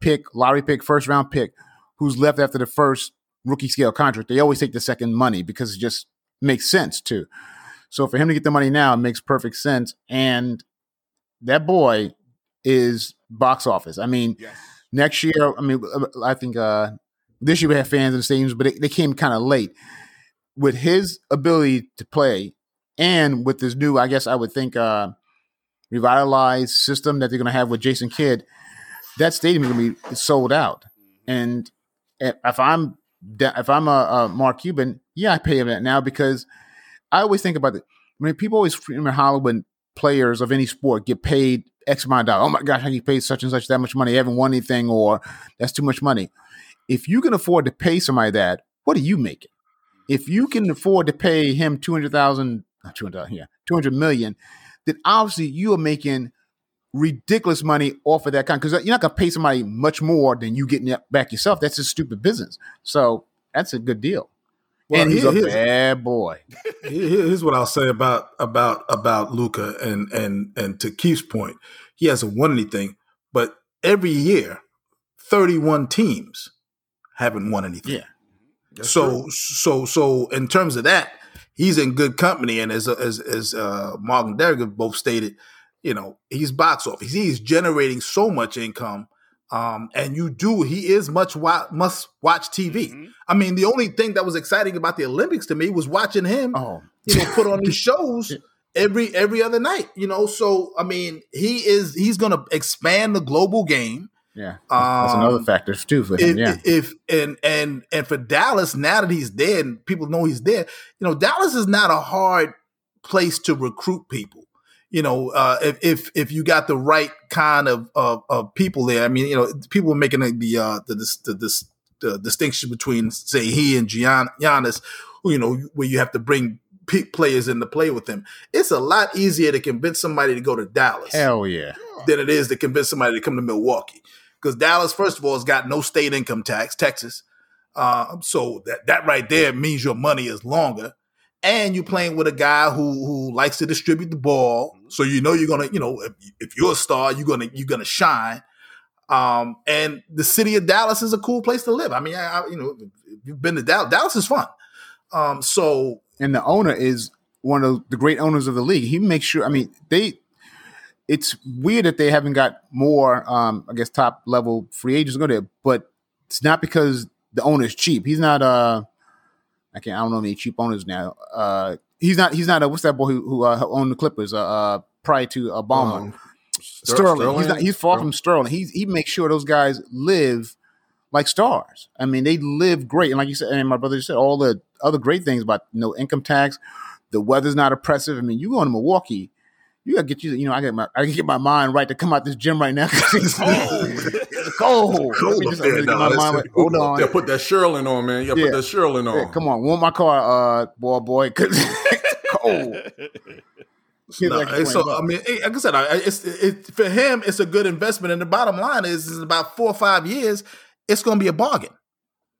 pick, lottery pick, first round pick who's left after the first rookie scale contract. They always take the second money because it just makes sense too. So for him to get the money now it makes perfect sense. And that boy is box office. I mean, next year, I mean, I think uh, this year we have fans in the stadiums, but they, they came kind of late. With his ability to play and with this new, I guess I would think, uh, revitalized system that they're going to have with Jason Kidd, that stadium is going to be sold out. And if I'm if I'm a, a Mark Cuban, yeah, I pay him that now because I always think about it. I mean, people always remember Hollywood players of any sport get paid X amount of dollars. Oh my gosh, I get paid such and such that much money. I haven't won anything, or that's too much money. If you can afford to pay somebody that, what are you making? If you can afford to pay him two hundred thousand, two hundred, yeah, two hundred million, then obviously you are making ridiculous money off of that kind. Because you're not going to pay somebody much more than you getting it back yourself. That's a stupid business. So that's a good deal. Well, and he's here- a here's- bad boy. Here's what I'll say about about about Luka and and and to Keith's point, he hasn't won anything, but every year, thirty one teams haven't won anything. Yeah. so so so in terms of that, he's in good company, and as as as uh, Mark and Derek have both stated, you know he's box office. He's generating so much income. Um, and you do, he is much wa- must watch TV. I mean, the only thing that was exciting about the Olympics to me was watching him Oh, you know, put on these shows every every other night. You know, so I mean, he is he's going to expand the global game. Yeah. That's Um, another factor too for him. If, yeah. if and and and for Dallas, now that he's dead, and people know he's dead. you know, Dallas is not a hard place to recruit people. You know, uh, if if if you got the right kind of, of of people there, I mean, you know, people are making the uh, the, the, the, the distinction between say he and Gian, Giannis, who, you know, where you have to bring players in to play with him. It's a lot easier to convince somebody to go to Dallas Hell yeah. than it is to convince somebody to come to Milwaukee. Because Dallas, first of all, has got no state income tax, Texas. Uh, so that, that right there means your money is longer. and you're playing with a guy who who likes to distribute the ball. So you know you're gonna, you know, if, if you're a star, you're gonna you're gonna shine. Um, and the city of Dallas is a cool place to live. I mean, I, I, you know, if you've been to Dallas, Dallas is fun. Um, so and the owner is one of the great owners of the league. He makes sure. I mean, they. It's weird that they haven't got more, um, I guess, top level free agents go there, but it's not because the owner is cheap. He's not. Uh, I can't. I don't know any cheap owners now. Uh, he's not. He's not. A, what's that boy who, who uh, owned the Clippers? Uh, uh prior to Ballmer. Um, Sterling. Sterling. He's not, he's far from Sterling. He he makes sure those guys live like stars. I mean, they live great. And like you said, and my brother just said, all the other great things about no income tax. The weather's not oppressive. I mean, you go to Milwaukee, you gotta get you. You know, I get my I get my mind right to come out this gym right now it's cold. it's cold. cold just, there, no, right. Hold on. Yeah, put that shearling on, man. Yeah, yeah. put that shearling on. Yeah, come on, want my car, uh, boy, boy, because cold. No, so I mean, like I said, it's it, for him. It's a good investment, and the bottom line is, is about four or five years, it's going to be a bargain.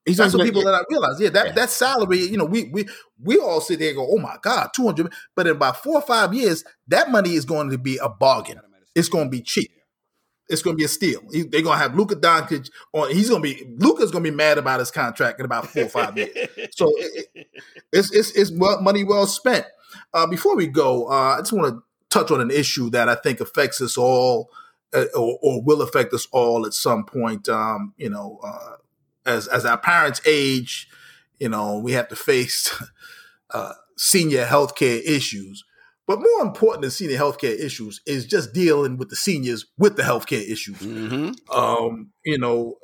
He's That's what people yeah. that I realize. Yeah, that, yeah. that salary, you know, we we we all sit there and go, oh my God, 200. But in about four or five years, that money is going to be a bargain. It's going to be cheap. It's going to be a steal. They're going to have Luka Doncic on. He's going to be Luka's going to be mad about his contract in about four or five years. So it, it's it's it's money well spent. Uh, before we go, uh, I just want to touch on an issue that I think affects us all, uh, or, or, will affect us all at some point. Um, you know, uh, as as our parents age, you know, we have to face uh, senior healthcare issues. But more important than senior healthcare issues is just dealing with the seniors with the healthcare issues. Mm-hmm. Um, you know,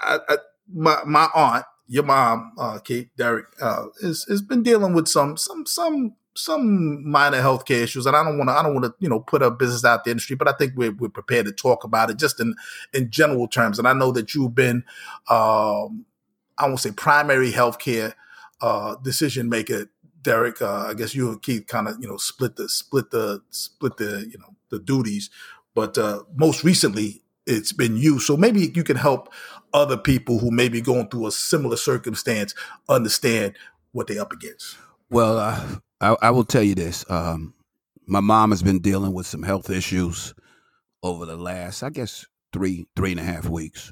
I, I, my my aunt your mom, uh, Kate Derek, uh, is has been dealing with some some some some minor healthcare issues, and I don't want to I don't want to you know put a business out the industry, but I think we're we're prepared to talk about it just in in general terms. And I know that you've been, um, I won't say primary healthcare uh, decision maker, Derek. Uh, I guess you and Keith kind of you know split the split the split the you know the duties, but uh, most recently it's been you. So maybe you can help other people who may be going through a similar circumstance understand what they're up against. Well, uh, I, I, will tell you this. Um, my mom has been dealing with some health issues over the last, I guess, three, three and a half weeks.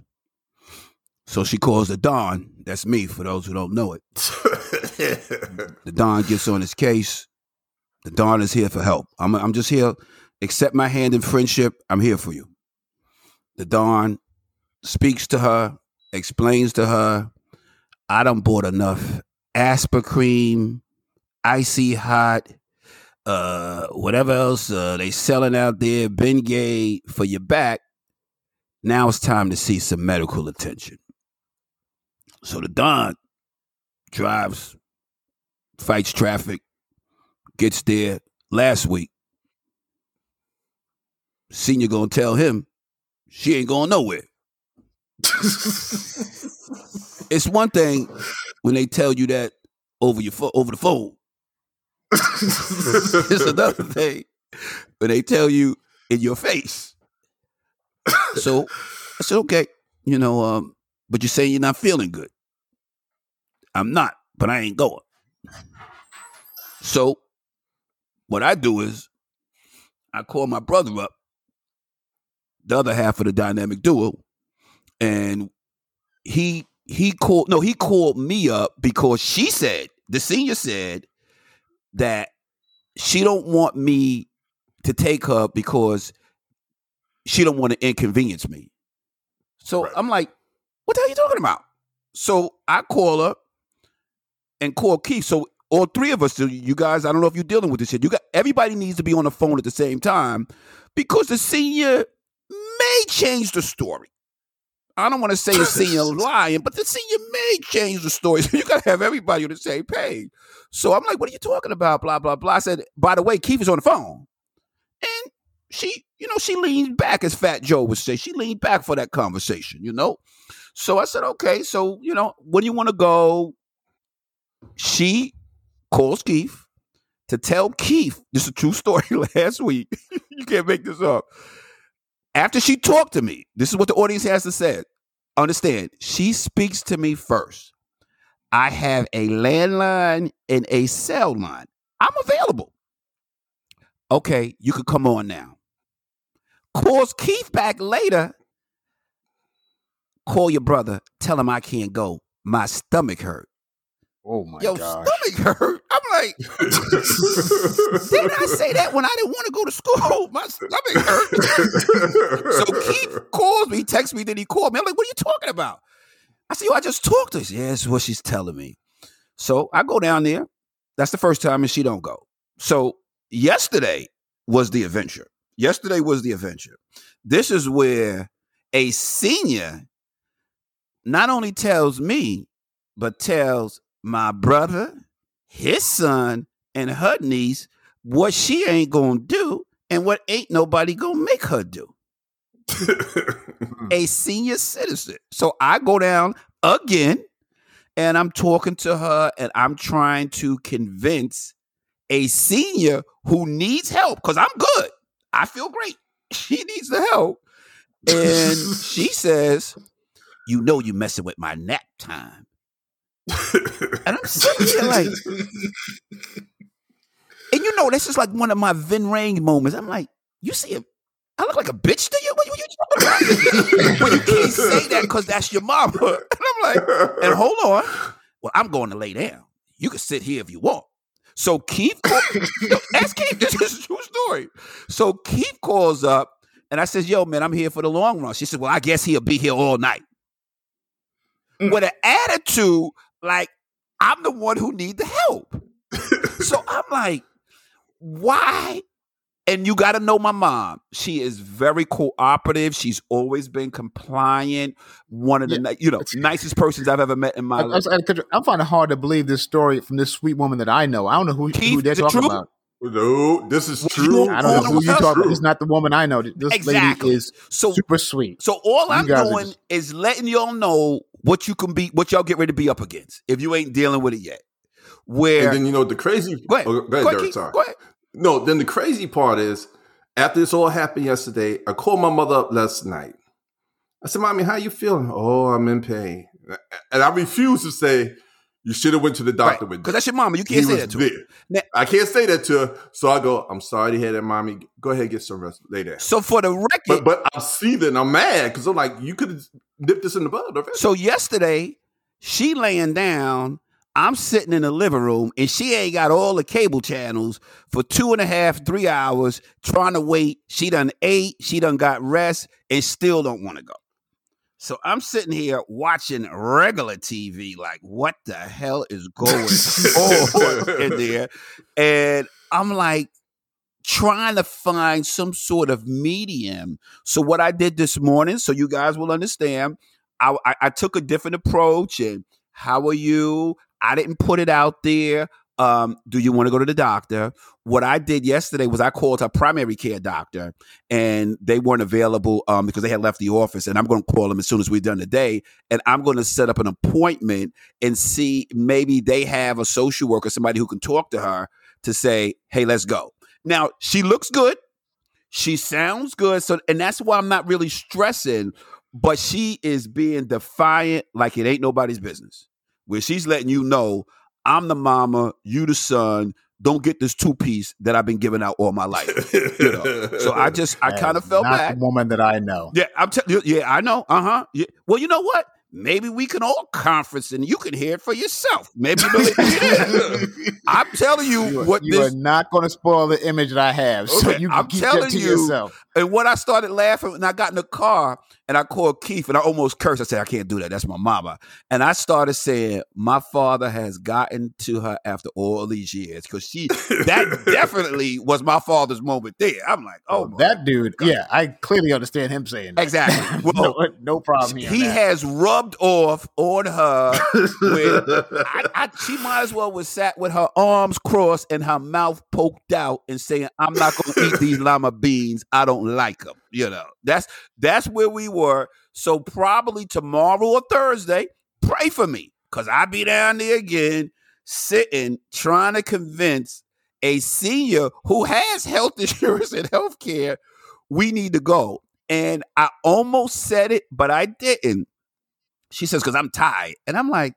So she calls the Don. That's me, for those who don't know it. the Don gets on his case. The Don is here for help. I'm, I'm just here. Accept my hand in friendship. I'm here for you. The Don speaks to her, explains to her, I don't bought enough Aspercreme, icy hot, uh, whatever else uh, they selling out there, Bengay for your back. Now it's time to see some medical attention. So the Don drives, fights traffic, gets there last week. Senior gonna tell him she ain't going nowhere. it's one thing when they tell you that over your fo- over the phone. it's another thing when they tell you in your face. So I said, okay, you know, um, but you're saying you're not feeling good. I'm not, but I ain't going. So what I do is I call my brother up the other half of the dynamic duo, and he he called no he called me up because she said the senior said that she don't want me to take her because she don't want to inconvenience me. So right. I'm like, what the hell are you talking about? So I call her and call Keith. So all three of us, you guys, I don't know if you're dealing with this shit. You got everybody needs to be on the phone at the same time because the senior may change the story. I don't want to say the senior lying, but the senior may change the story. So you got to have everybody on the same page. So I'm like, what are you talking about? Blah, blah, blah. I said, by the way, Keith is on the phone. And she, you know, she leaned back, as Fat Joe would say. She leaned back for that conversation, you know? So I said, okay, so, you know, where do you want to go? She calls Keith to tell Keith, this is a true story last week. you can't make this up after she talked to me, this is what the audience has to say. Understand, she speaks to me first. I have a landline and a cell line. I'm available. Okay, you can come on now. Calls Keith back later. Call your brother. Tell him I can't go. My stomach hurt. Oh my god. Yo, god. stomach hurt. I'm like, didn't I say that when I didn't want to go to school? My stomach hurt. so Keith calls me, texts me, then he called me. I'm like, what are you talking about? I said, yo, I just talked to her. Yeah, that's what she's telling me. So I go down there. That's the first time, and she don't go. So yesterday was the adventure. Yesterday was the adventure. This is where a senior not only tells me, but tells my brother, his son, and her niece what she ain't gonna do and what ain't nobody gonna make her do. A senior citizen. So I go down again and I'm talking to her and I'm trying to convince a senior who needs help because I'm good. I feel great. She needs the help. And she says, You know, you messing with my nap time. And I'm sitting here like, and you know, this is like one of my Ving Rhames moments. I'm like, You see him? I look like a bitch to you? What, what you talking about? but you can't say that because that's your mama. And I'm like, and hold on. Well, I'm going to lay down. You can sit here if you want. So Keith, call, yo, ask Keith. This is a true story. So Keith calls up, and I says, "Yo, man, I'm here for the long run." She said, "Well, I guess he'll be here all night." Mm. With an attitude like I'm the one who need the help. so I'm like, why? And you got to know my mom. She is very cooperative. She's always been compliant. One of the Yeah, you know nicest persons I've ever met in my I, life. I, I, am finding it hard to believe this story from this sweet woman that I know. I don't know who, Keith, who they're is talking true? about. no, this is true. I don't know who you that's talking about. It's not the woman I know. This Exactly. lady is So super sweet. So all You I'm doing just- is letting y'all know what you can be, what y'all get ready to be up against if you ain't dealing with it yet. Where And then you know the crazy. go ahead, Oh, go ahead, go ahead, Derek, sorry. go ahead. No, then the crazy part is after this all happened yesterday, I called my mother up last night. I said, "Mommy, how you feeling?" Oh, I'm in pain, and I refuse to say you should have went to the doctor with Because that's your mama. You can't say was that to her. Now- I can't say that to her, so I go. I'm sorry to hear that, mommy. Go ahead, get some rest. Lay there. So for the record, But but I'm seething. I'm mad because I'm like, you could have dipped this in the bud already. so yesterday she laying down. I'm sitting in the living room and she ain't got all the cable channels for two and a half, three hours trying to wait. She done ate, she done got rest, and still don't want to go. So I'm sitting here watching regular TV, like, what the hell is going on in there? And I'm like, trying to find some sort of medium. So what I did this morning, so you guys will understand, I, I, I took a different approach. And how are you? I didn't put it out there. Um, do you want to go to the doctor? What I did yesterday was I called her primary care doctor, and they weren't available um, because they had left the office. And I'm going to call them as soon as we're done today, and I'm going to set up an appointment and see maybe they have a social worker, somebody who can talk to her to say, "Hey, let's go." Now she looks good, she sounds good, so and that's why I'm not really stressing. But she is being defiant, like it ain't nobody's business. Where she's letting you know, I'm the mama, you the son. Don't get this two piece that I've been giving out all my life. You know. So I just, I kind of felt not bad. the woman that I know. Yeah, I'm telling you. Yeah, I know. Uh huh. Yeah. Well, you know what? Maybe we can all conference and you can hear it for yourself. Maybe believe I'm telling you, You, are, what you this are not going to spoil the image that I have, so Okay, you can I'm keep telling that to you, yourself. And when I started laughing, and I got in the car and I called Keith and I almost cursed. I said, I can't do that. That's my mama. And I started saying, My father has gotten to her after all these years. Because she that definitely was my father's moment there. I'm like, oh my that dude, God. yeah, I clearly understand him saying that. Exactly. no, Well, no problem here. he that. has rubbed off on her I, I, she might as well was sat with her arms crossed and her mouth poked out and saying, "I'm not going to eat these lima beans. I don't like them." You know, that's that's where we were. So probably tomorrow or Thursday, pray for me because I be down there again, sitting trying to convince a senior who has health insurance and health care we need to go. And I almost said it, but I didn't. She says, because I'm tired. And I'm like,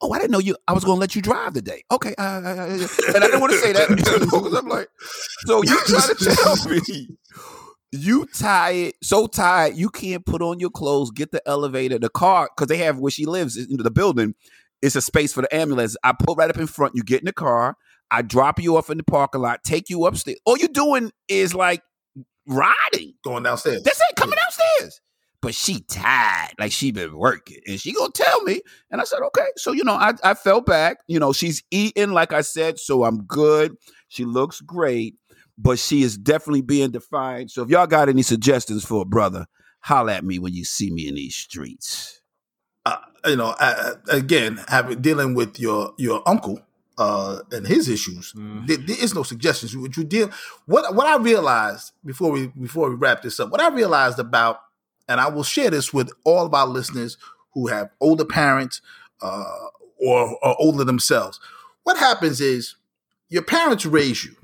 "Oh, I didn't know you. I was going to let you drive today." Okay, and I didn't want to say that because I'm like, "So you trying to tell me you tired, so tired, you can't put on your clothes, get the elevator, the car, because they have where she lives in the building. It's a space for the ambulance. I pull right up in front. You get in the car. I drop you off in the parking lot, take you upstairs. All you're doing is like riding. Going downstairs. That's it, coming downstairs. But she tired, like she been working, and she gonna tell me. And I said, okay. So you know, I I fell back. You know, she's eating, like I said, so I'm good. She looks great, but she is definitely being defined. So if y'all got any suggestions for a brother, holla at me when you see me in these streets. uh, you know, uh, again, having dealing with your your uncle uh, and his issues, Mm. there, there is no suggestions. What you deal, what what I realized before we before we wrap this up, what I realized about, and I will share this with all of our listeners who have older parents uh, or or older themselves. What happens is your parents raise you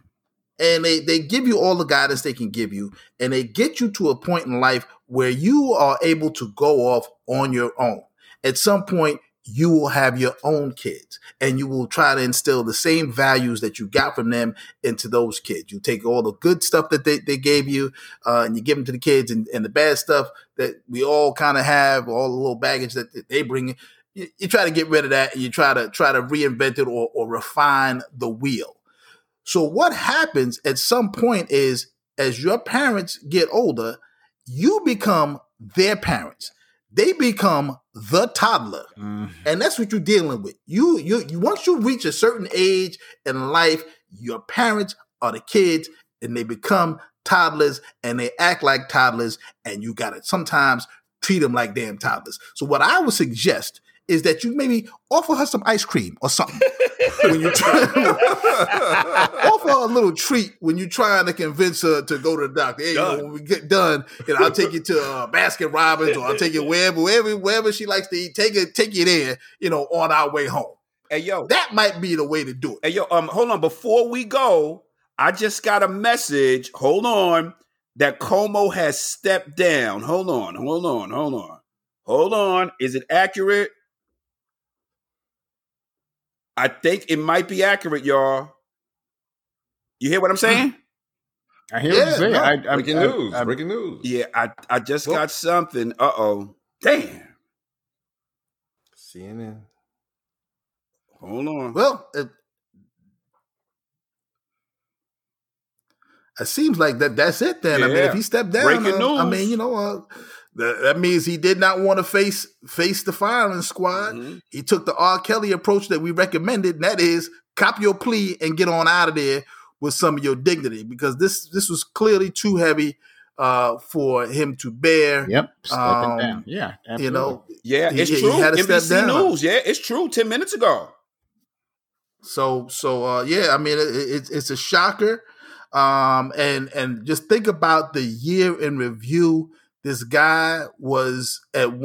and they, they give you all the guidance they can give you and they get you to a point in life where you are able to go off on your own at some point you will have your own kids and you will try to instill the same values that you got from them into those kids you take all the good stuff that they, they gave you uh, and you give them to the kids and, and the bad stuff that we all kind of have all the little baggage that, they bring you, you try to get rid of that and you try to try to reinvent it or, or refine the wheel so what happens at some point is as your parents get older, you become their parents. They become the toddler. Mm. And that's what you're dealing with. You, you, you once you reach a certain age in life, your parents are the kids and they become toddlers and they act like toddlers and you got to sometimes treat them like damn toddlers. So what I would suggest is that you maybe offer her some ice cream or something when you offer a little treat when you're trying to convince her to go to the doctor. Hey, you know, when we get done, and I'll take you to uh, Baskin Robbins or I'll take you wherever, wherever, wherever she likes to eat. Take it, take you there. You know, on our way home. Hey yo, That might be the way to do it. hey yo, um, hold on. Before we go, I just got a message. Hold on, that Cuomo has stepped down. Hold on, hold on, hold on, hold on. Is it accurate? I think it might be accurate, y'all. You hear what I'm saying? I hear what you're saying. no, I, I, Breaking I- news. I- breaking news. Yeah, I I just Well- got something. Uh oh. Damn. CNN. Hold on. Well, it, it seems like that. That's it. Then I mean, if he stepped down, Breaking uh, I mean, you know, uh, that, that means he did not want to face face the firing squad. Mhm. He took the R. Kelly approach that we recommended, and that is cop your plea and get on out of there with some of your dignity, because this this was clearly too heavy uh, for him to bear. Yep, stepping Um, down. Yeah, absolutely. You know, Yeah, it's he true. had to step NBC down. News. Yeah, it's true. Ten minutes ago. So so uh, yeah, I mean it, it's it's a shocker, um, and and just think about the year in review. This guy was at one.